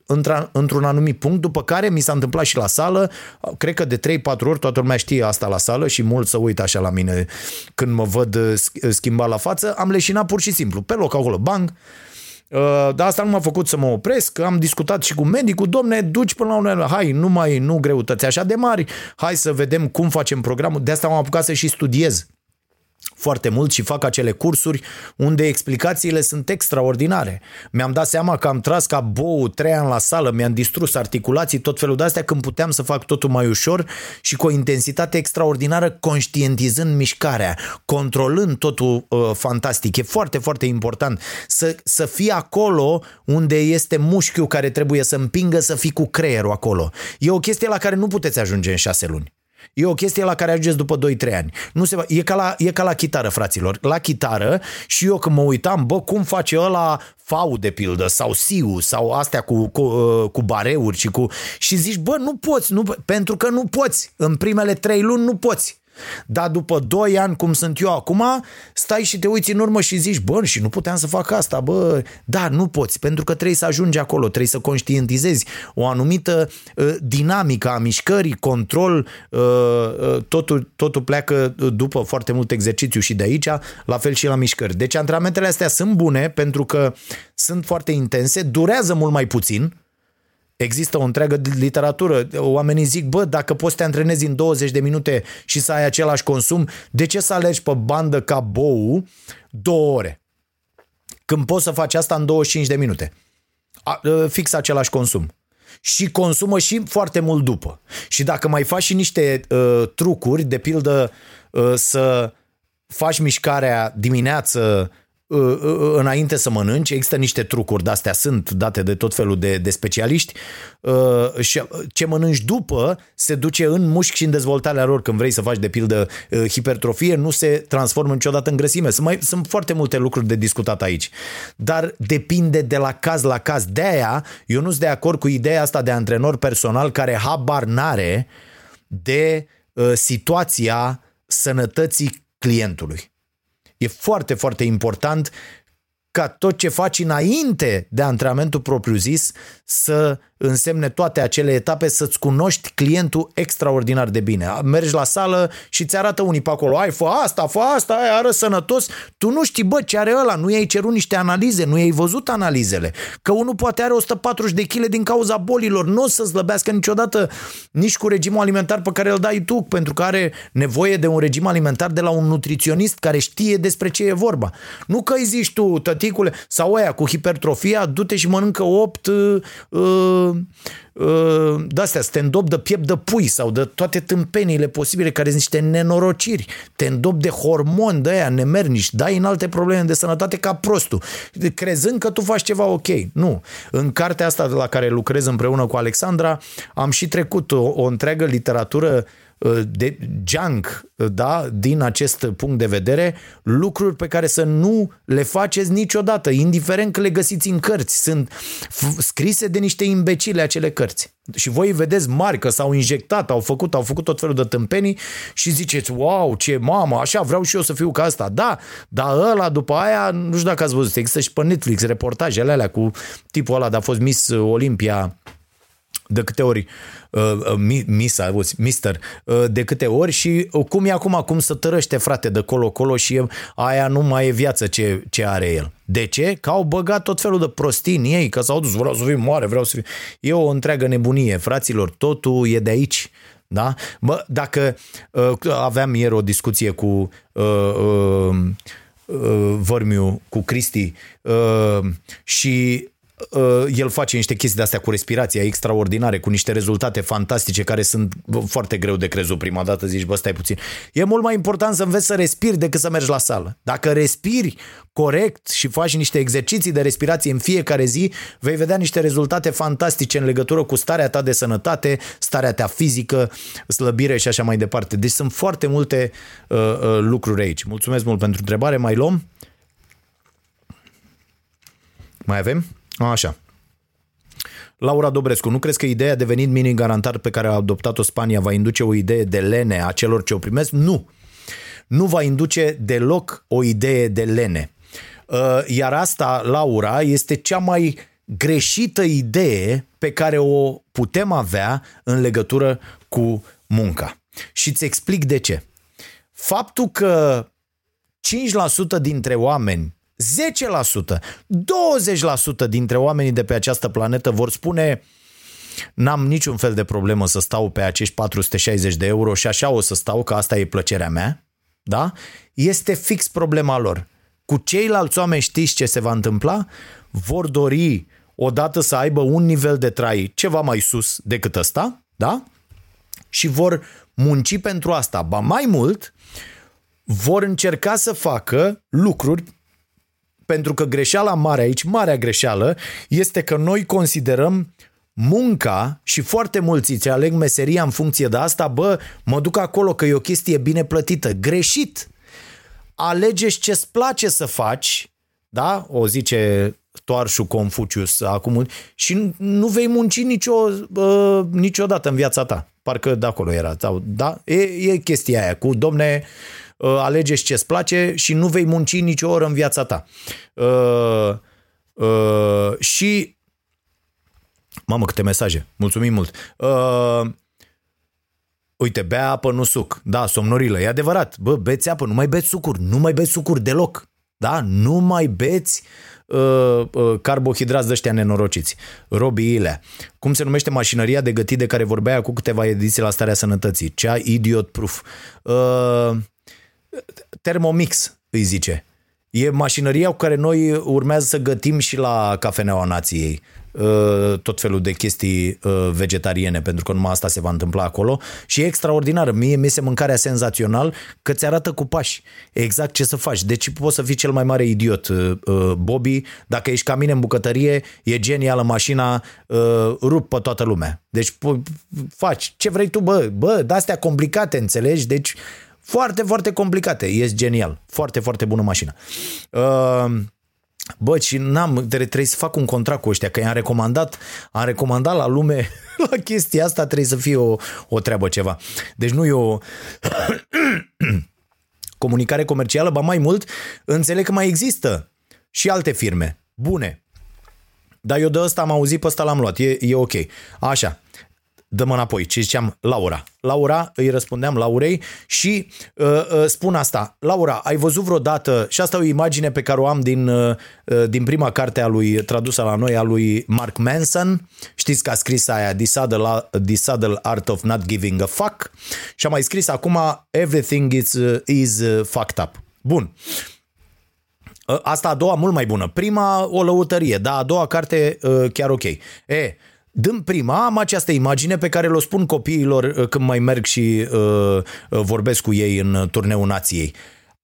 într-un anumit punct, după care mi s-a întâmplat și la sală, cred că de 3-4 ori toată lumea știe asta la sală și mult să uit așa la mine când mă văd uh, uh, schimbat la față, am leșinat pur și simplu, pe loc acolo, bang, Uh, dar asta nu m-a făcut să mă opresc, am discutat și cu medicul, domne, duci până la un hai, nu mai, nu greutăți așa de mari, hai să vedem cum facem programul, de asta m-am apucat să și studiez foarte mult și fac acele cursuri unde explicațiile sunt extraordinare. Mi-am dat seama că am tras ca bou trei ani la sală, mi-am distrus articulații, tot felul de astea, când puteam să fac totul mai ușor și cu o intensitate extraordinară, conștientizând mișcarea, controlând totul uh, fantastic. E foarte, foarte important să, să fii acolo unde este mușchiul care trebuie să împingă să fii cu creierul acolo. E o chestie la care nu puteți ajunge în șase luni. E o chestie la care ajungeți după 2-3 ani. Nu se va, e, ca la, e ca la chitară, fraților. La chitară și eu când mă uitam, bă, cum face ăla fau de pildă sau siu sau astea cu, cu, uh, cu bareuri și cu... Și zici, bă, nu poți, nu, pentru că nu poți. În primele trei luni nu poți. Dar după 2 ani, cum sunt eu acum, stai și te uiți în urmă și zici, bă, și nu puteam să fac asta, bă, dar nu poți, pentru că trebuie să ajungi acolo, trebuie să conștientizezi o anumită uh, dinamică a mișcării, control, uh, uh, totul, totul pleacă după foarte mult exercițiu și de aici, la fel și la mișcări. Deci antrenamentele astea sunt bune pentru că sunt foarte intense, durează mult mai puțin, Există o întreagă literatură. Oamenii zic, bă, dacă poți să te antrenezi în 20 de minute și să ai același consum, de ce să alergi pe bandă ca bou două ore? Când poți să faci asta în 25 de minute. Ă, fix același consum. Și consumă și foarte mult după. Și dacă mai faci și niște uh, trucuri, de pildă uh, să faci mișcarea dimineață Uh, uh, uh, înainte să mănânci, există niște trucuri de-astea, sunt date de tot felul de, de specialiști și ce mănânci după se duce în mușchi și în dezvoltarea lor. Când vrei să faci, de pildă, hipertrofie, nu se transformă niciodată în grăsime. Sunt, mai, sunt foarte multe lucruri de discutat aici. Dar depinde de la caz la caz. De aia, eu nu sunt de acord cu ideea asta de antrenor personal care habar n-are de uh, situația sănătății clientului. E foarte, foarte important ca tot ce faci înainte de antrenamentul propriu-zis să însemne toate acele etape să-ți cunoști clientul extraordinar de bine. Mergi la sală și ți arată unii pe acolo, ai fă asta, fă asta, ai ară sănătos. Tu nu știi, bă, ce are ăla, nu i-ai cerut niște analize, nu i-ai văzut analizele. Că unul poate are 140 de kg din cauza bolilor, nu o să slăbească niciodată nici cu regimul alimentar pe care îl dai tu, pentru că are nevoie de un regim alimentar de la un nutriționist care știe despre ce e vorba. Nu că îi zici tu, tăticule, sau aia cu hipertrofia, du-te și mănâncă 8 uh, uh uh, de-astea, stand-up de piept de pui sau de toate tâmpenile posibile care sunt niște nenorociri, stand-up de hormoni de aia nemernici, dai în alte probleme de sănătate ca prostul, crezând că tu faci ceva ok. Nu. În cartea asta la care lucrez împreună cu Alexandra am și trecut o, o întreagă literatură Uh, de junk, uh, da, din acest punct de vedere, lucruri pe care să nu le faceți niciodată, indiferent că le găsiți în cărți. Sunt scrise de niște imbecile acele cărți. Și voi vedeți mari că s-au injectat, au făcut, au făcut tot felul de tâmpenii și ziceți, wow, ce mamă, așa vreau și eu să fiu ca asta. Da, dar ăla după aia, nu știu dacă ați văzut, există și pe Netflix reportajele alea cu tipul ăla de a fost Miss Olimpia de câte ori uh, uh misa, mister, uh, de câte ori și cum e acum, cum să tărăște frate de colo-colo și e, aia nu mai e viață ce, ce are el. De ce? Că au băgat tot felul de prostii în ei, că s-au dus, vreau să fiu mare, vreau să fiu... E o întreagă nebunie, fraților, totul e de aici. Da? Bă, dacă uh, aveam ieri o discuție cu uh, uh, uh, Vărmiu, cu Cristi uh, și Uh, el face niște chestii de-astea cu respirația extraordinare, cu niște rezultate fantastice care sunt foarte greu de crezut prima dată, zici, bă, stai puțin. E mult mai important să înveți să respiri decât să mergi la sală. Dacă respiri corect și faci niște exerciții de respirație în fiecare zi, vei vedea niște rezultate fantastice în legătură cu starea ta de sănătate, starea ta fizică, slăbire și așa mai departe. Deci sunt foarte multe uh, uh, lucruri aici. Mulțumesc mult pentru întrebare. Mai luăm? Mai avem? Așa. Laura Dobrescu, nu crezi că ideea de venit minim garantat pe care a adoptat-o Spania va induce o idee de lene a celor ce o primesc? Nu. Nu va induce deloc o idee de lene. Uh, iar asta, Laura, este cea mai greșită idee pe care o putem avea în legătură cu munca. Și îți explic de ce. Faptul că 5% dintre oameni 10%, 20% dintre oamenii de pe această planetă vor spune n-am niciun fel de problemă să stau pe acești 460 de euro și așa o să stau, că asta e plăcerea mea, da? Este fix problema lor. Cu ceilalți oameni știți ce se va întâmpla? Vor dori odată să aibă un nivel de trai ceva mai sus decât ăsta, da? Și vor munci pentru asta. Ba mai mult, vor încerca să facă lucruri pentru că greșeala mare aici, marea greșeală, este că noi considerăm munca și foarte mulți îți aleg meseria în funcție de asta, bă, mă duc acolo că e o chestie bine plătită. Greșit! Alegeți ce-ți place să faci, da? O zice toarșul Confucius acum și nu vei munci nicio, uh, niciodată în viața ta. Parcă de acolo era. Sau, da? E, e chestia aia cu, domne, uh, Uh, alegeți ce-ți place și nu vei munci nicio oră în viața ta. Uh, uh, și Mamă, câte mesaje. Mulțumim mult. Uh, uite, bea apă, nu suc. Da, somnorilă. E adevărat. Bă, beți apă, nu mai beți sucuri. Nu mai beți sucuri deloc. Da? Nu mai beți uh, uh, carbohidrați de ăștia nenorociți. Robi Ilea. Cum se numește mașinăria de gătit de care vorbea cu câteva ediții la starea sănătății? Cea idiot proof. Uh, Thermomix îi zice. E mașinăria cu care noi urmează să gătim și la Cafeneaua Nației uh, tot felul de chestii uh, vegetariene, pentru că numai asta se va întâmpla acolo și e extraordinar. Mie mi se mâncarea senzațional că ți arată cu pași exact ce să faci. Deci poți să fii cel mai mare idiot, uh, Bobby. Dacă ești ca mine în bucătărie, e genială mașina, rup pe toată lumea. Deci faci ce vrei tu, bă, bă, de-astea complicate, înțelegi? Deci foarte, foarte complicate. E genial. Foarte, foarte bună mașină. Uh, Bă, și n-am, trebuie să fac un contract cu ăștia, că i-am recomandat, am recomandat la lume la chestia asta, trebuie să fie o, o treabă ceva. Deci nu e o, comunicare comercială, ba mai mult, înțeleg că mai există și alte firme bune. Dar eu de ăsta am auzit, pe ăsta l-am luat, e, e ok. Așa, dăm înapoi. Ce ziceam? Laura. Laura, îi răspundeam Laurei și uh, uh, spun asta. Laura, ai văzut vreodată, și asta e o imagine pe care o am din, uh, uh din prima carte a lui, tradusă la noi, a lui Mark Manson. Știți că a scris aia The Subtle, The Subtle Art of Not Giving a Fuck și a mai scris acum Everything is, uh, is uh, fucked up. Bun. Asta a doua mult mai bună. Prima o lăutărie, dar a doua carte chiar ok. E, Dăm prima, am această imagine pe care le spun copiilor uh, când mai merg și uh, uh, vorbesc cu ei în turneul nației.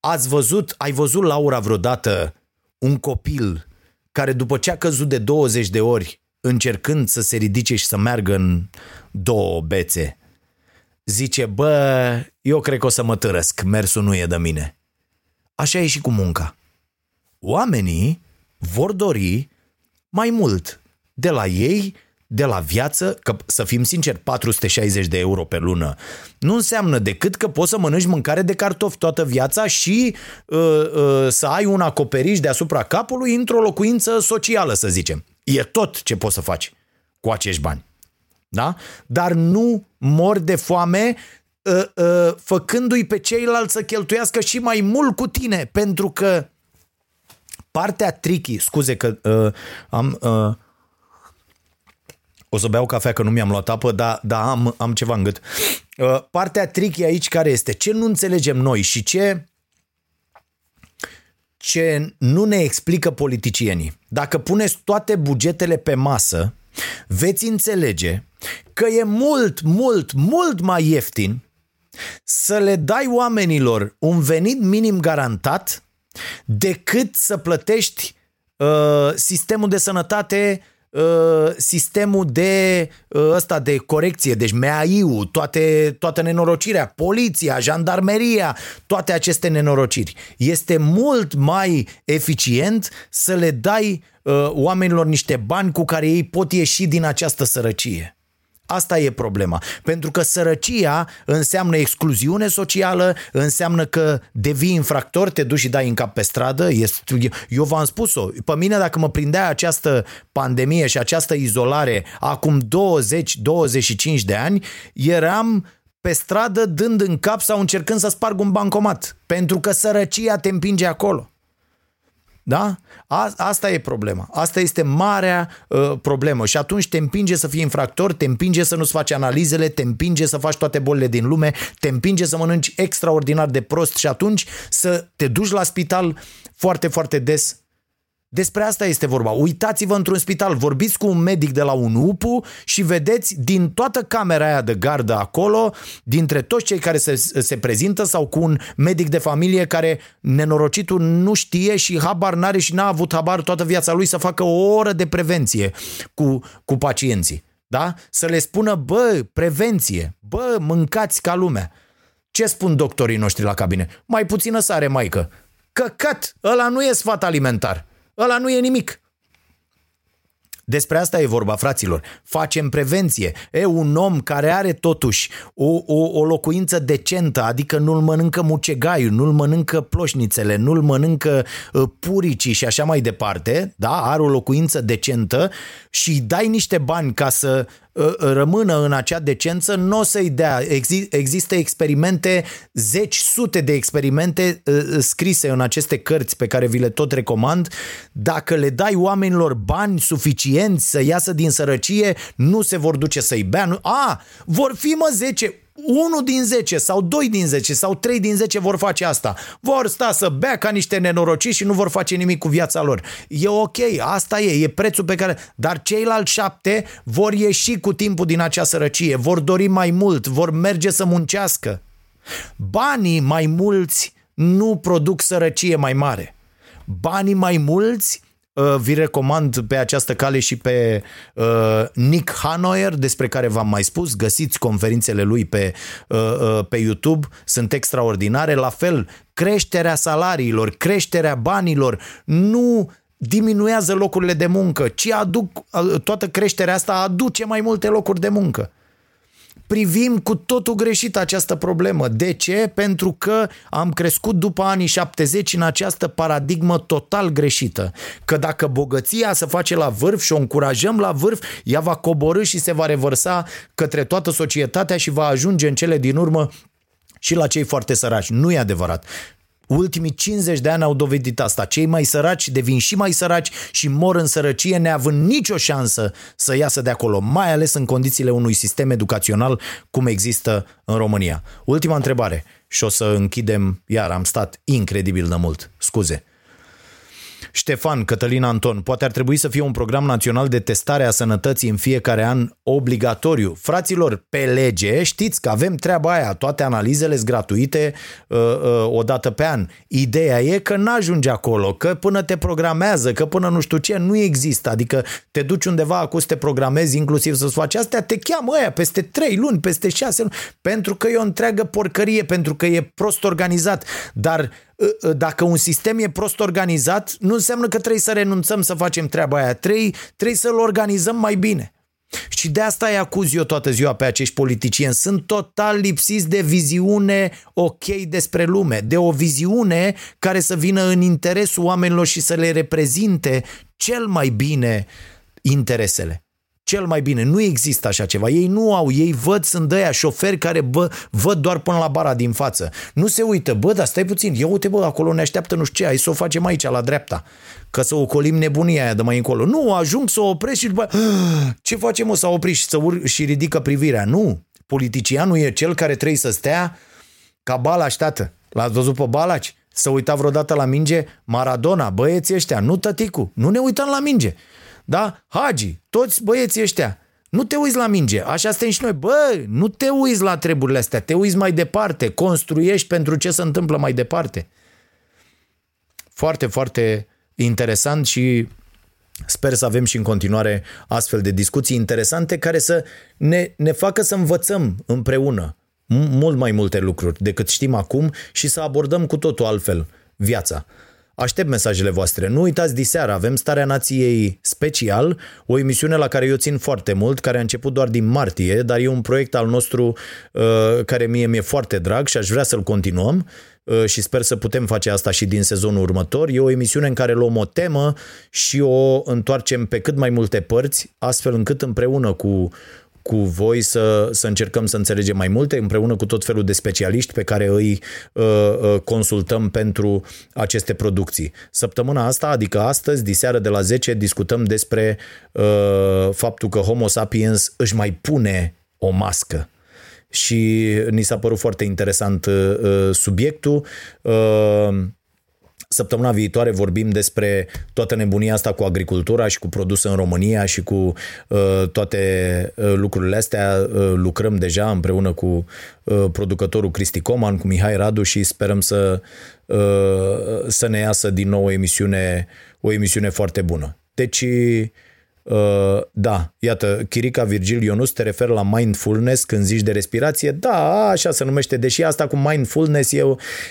Ați văzut, ai văzut, Laura, vreodată un copil care după ce a căzut de 20 de ori încercând să se ridice și să meargă în două bețe, zice, bă, eu cred că o să mă târăsc, mersul nu e de mine. Așa e și cu munca. Oamenii vor dori mai mult de la ei de la viață, că să fim sinceri, 460 de euro pe lună nu înseamnă decât că poți să mănânci mâncare de cartofi toată viața și uh, uh, să ai un acoperiș deasupra capului într-o locuință socială, să zicem. E tot ce poți să faci cu acești bani. Da? Dar nu mor de foame uh, uh, făcându-i pe ceilalți să cheltuiască și mai mult cu tine, pentru că partea tricky, scuze că uh, am... Uh, o să beau cafea că nu mi-am luat apă, dar, dar am, am ceva în gât. Uh, partea tricky aici care este? Ce nu înțelegem noi și ce ce nu ne explică politicienii. Dacă puneți toate bugetele pe masă, veți înțelege că e mult, mult, mult mai ieftin să le dai oamenilor un venit minim garantat decât să plătești uh, sistemul de sănătate Uh, sistemul de uh, ăsta de corecție, deci MAI-ul, toate, toată nenorocirea, poliția, jandarmeria, toate aceste nenorociri. Este mult mai eficient să le dai uh, oamenilor niște bani cu care ei pot ieși din această sărăcie. Asta e problema. Pentru că sărăcia înseamnă excluziune socială, înseamnă că devii infractor, te duci și dai în cap pe stradă. Este, eu v-am spus-o. Pe mine, dacă mă prindea această pandemie și această izolare acum 20-25 de ani, eram pe stradă dând în cap sau încercând să sparg un bancomat. Pentru că sărăcia te împinge acolo. Da? A, asta e problema. Asta este marea uh, problemă. Și atunci te împinge să fii infractor, te împinge să nu-ți faci analizele, te împinge să faci toate bolile din lume, te împinge să mănânci extraordinar de prost și atunci să te duci la spital foarte, foarte des despre asta este vorba. Uitați-vă într-un spital, vorbiți cu un medic de la un UPU și vedeți din toată camera aia de gardă acolo, dintre toți cei care se, se prezintă sau cu un medic de familie care nenorocitul nu știe și habar n-are și n-a avut habar toată viața lui să facă o oră de prevenție cu, cu pacienții. Da? Să le spună, bă, prevenție, bă, mâncați ca lumea. Ce spun doctorii noștri la cabine? Mai puțină sare, maică. Căcat, ăla nu e sfat alimentar. Ăla nu e nimic. Despre asta e vorba, fraților. Facem prevenție. E un om care are totuși o, o, o locuință decentă, adică nu-l mănâncă mucegaiul, nu-l mănâncă ploșnițele, nu-l mănâncă uh, puricii și așa mai departe, da? are o locuință decentă și dai niște bani ca să uh, rămână în acea decență, nu o să-i dea. Exi- există experimente, zeci, sute de experimente uh, scrise în aceste cărți pe care vi le tot recomand. Dacă le dai oamenilor bani suficienți să iasă din sărăcie, nu se vor duce să-i bea. Nu... A, vor fi mă 10, 1 din 10 sau 2 din 10 sau 3 din 10 vor face asta. Vor sta să bea ca niște nenorociți și nu vor face nimic cu viața lor. E ok, asta e, e prețul pe care... Dar ceilalți șapte vor ieși cu timpul din acea sărăcie, vor dori mai mult, vor merge să muncească. Banii mai mulți nu produc sărăcie mai mare. Banii mai mulți Uh, vi recomand pe această cale și pe uh, Nick Hanoyer, despre care v-am mai spus. Găsiți conferințele lui pe, uh, uh, pe YouTube, sunt extraordinare. La fel, creșterea salariilor, creșterea banilor nu diminuează locurile de muncă, ci aduc, uh, toată creșterea asta aduce mai multe locuri de muncă. Privim cu totul greșit această problemă. De ce? Pentru că am crescut după anii 70 în această paradigmă total greșită. Că dacă bogăția se face la vârf și o încurajăm la vârf, ea va coborâ și se va revărsa către toată societatea și va ajunge în cele din urmă și la cei foarte săraci. Nu e adevărat. Ultimii 50 de ani au dovedit asta. Cei mai săraci devin și mai săraci și mor în sărăcie neavând nicio șansă să iasă de acolo, mai ales în condițiile unui sistem educațional cum există în România. Ultima întrebare și o să închidem, iar am stat incredibil de mult, scuze. Ștefan Cătălin Anton, poate ar trebui să fie un program național de testare a sănătății în fiecare an obligatoriu. Fraților, pe lege știți că avem treaba aia, toate analizele sunt gratuite uh, uh, o dată pe an. Ideea e că n-ajunge acolo, că până te programează, că până nu știu ce, nu există. Adică te duci undeva acum să te programezi, inclusiv să-ți faci astea, te cheamă aia peste 3 luni, peste 6 luni, pentru că e o întreagă porcărie, pentru că e prost organizat. Dar Ă, ă, dacă un sistem e prost organizat, nu înseamnă că trebuie să renunțăm să facem treaba aia. Trebuie, trebuie să-l organizăm mai bine. Și de asta îi acuz eu toată ziua pe acești politicieni. Sunt total lipsiți de viziune ok despre lume, de o viziune care să vină în interesul oamenilor și să le reprezinte cel mai bine interesele cel mai bine. Nu există așa ceva. Ei nu au, ei văd, sunt de șoferi care bă, văd doar până la bara din față. Nu se uită, bă, dar stai puțin, ia uite, bă, acolo ne așteaptă nu știu ce, hai să o facem aici, la dreapta, că să ocolim nebunia aia de mai încolo. Nu, ajung să o opresc și după ce facem, o să opri și să ur- și ridică privirea. Nu, politicianul e cel care trebuie să stea ca Balaș, tată. L-ați văzut pe Balaci? Să uita vreodată la minge? Maradona, băieții ăștia, nu tăticu, nu ne uităm la minge. Da? Hagi, toți băieții ăștia. Nu te uiți la minge, așa suntem și noi. Bă, nu te uiți la treburile astea, te uiți mai departe, construiești pentru ce se întâmplă mai departe. Foarte, foarte interesant și sper să avem și în continuare astfel de discuții interesante care să ne, ne facă să învățăm împreună mult mai multe lucruri decât știm acum și să abordăm cu totul altfel viața. Aștept mesajele voastre. Nu uitați, diseară avem Starea Nației Special, o emisiune la care eu țin foarte mult, care a început doar din martie, dar e un proiect al nostru uh, care mie mi-e foarte drag și aș vrea să-l continuăm uh, și sper să putem face asta și din sezonul următor. E o emisiune în care luăm o temă și o întoarcem pe cât mai multe părți, astfel încât împreună cu cu voi să, să încercăm să înțelegem mai multe împreună cu tot felul de specialiști pe care îi uh, uh, consultăm pentru aceste producții. Săptămâna asta, adică astăzi, diseară de la 10, discutăm despre uh, faptul că Homo sapiens își mai pune o mască și ni s-a părut foarte interesant uh, uh subiectul. Uh, Săptămâna viitoare vorbim despre toată nebunia asta cu agricultura și cu produsă în România și cu uh, toate uh, lucrurile astea. Uh, lucrăm deja împreună cu uh, producătorul Cristi Coman, cu Mihai Radu și sperăm să, uh, să ne iasă din nou o emisiune, o emisiune foarte bună. Deci Uh, da, iată, Chirica Virgil Ionus te refer la mindfulness când zici de respirație. Da, așa se numește, deși asta cu mindfulness e,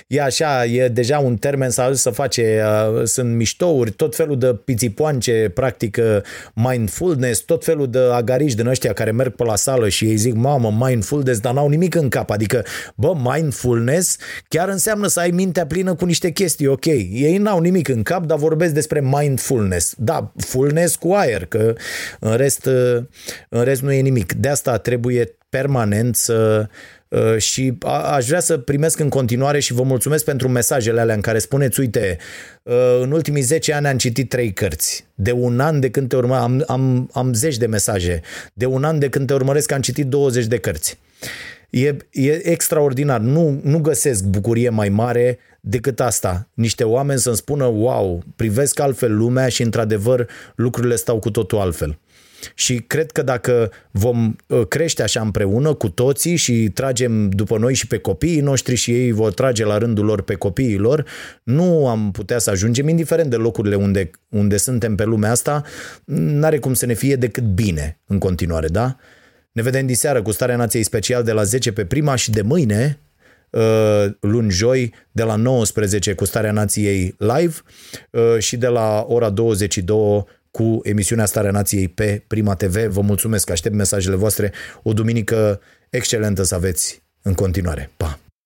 e așa, e deja un termen să să face, uh, sunt miștouri, tot felul de pițipoance practică mindfulness, tot felul de agariși din ăștia care merg pe la sală și ei zic, mamă, mindfulness, dar n-au nimic în cap. Adică, bă, mindfulness chiar înseamnă să ai mintea plină cu niște chestii, ok. Ei n-au nimic în cap, dar vorbesc despre mindfulness. Da, fullness cu aer, că în rest, în rest nu e nimic. De asta trebuie permanent să uh, și aș vrea să primesc în continuare și vă mulțumesc pentru mesajele alea în care spuneți, uite, uh, în ultimii 10 ani am citit trei cărți. De un an de când te urmăresc, am, am, am zeci de mesaje. De un an de când te urmăresc am citit 20 de cărți. E, e extraordinar. Nu, nu găsesc bucurie mai mare decât asta. Niște oameni să-mi spună, wow, privesc altfel lumea și într-adevăr lucrurile stau cu totul altfel. Și cred că dacă vom ă, crește așa împreună cu toții și tragem după noi și pe copiii noștri și ei vor trage la rândul lor pe copiii lor, nu am putea să ajungem, indiferent de locurile unde, unde suntem pe lumea asta, n-are cum să ne fie decât bine în continuare, da? Ne vedem diseară cu Starea Nației Special de la 10 pe prima și de mâine, uh, luni joi, de la 19 cu Starea Nației live uh, și de la ora 22 cu emisiunea Starea Nației pe Prima TV. Vă mulțumesc, aștept mesajele voastre. O duminică excelentă să aveți în continuare. Pa!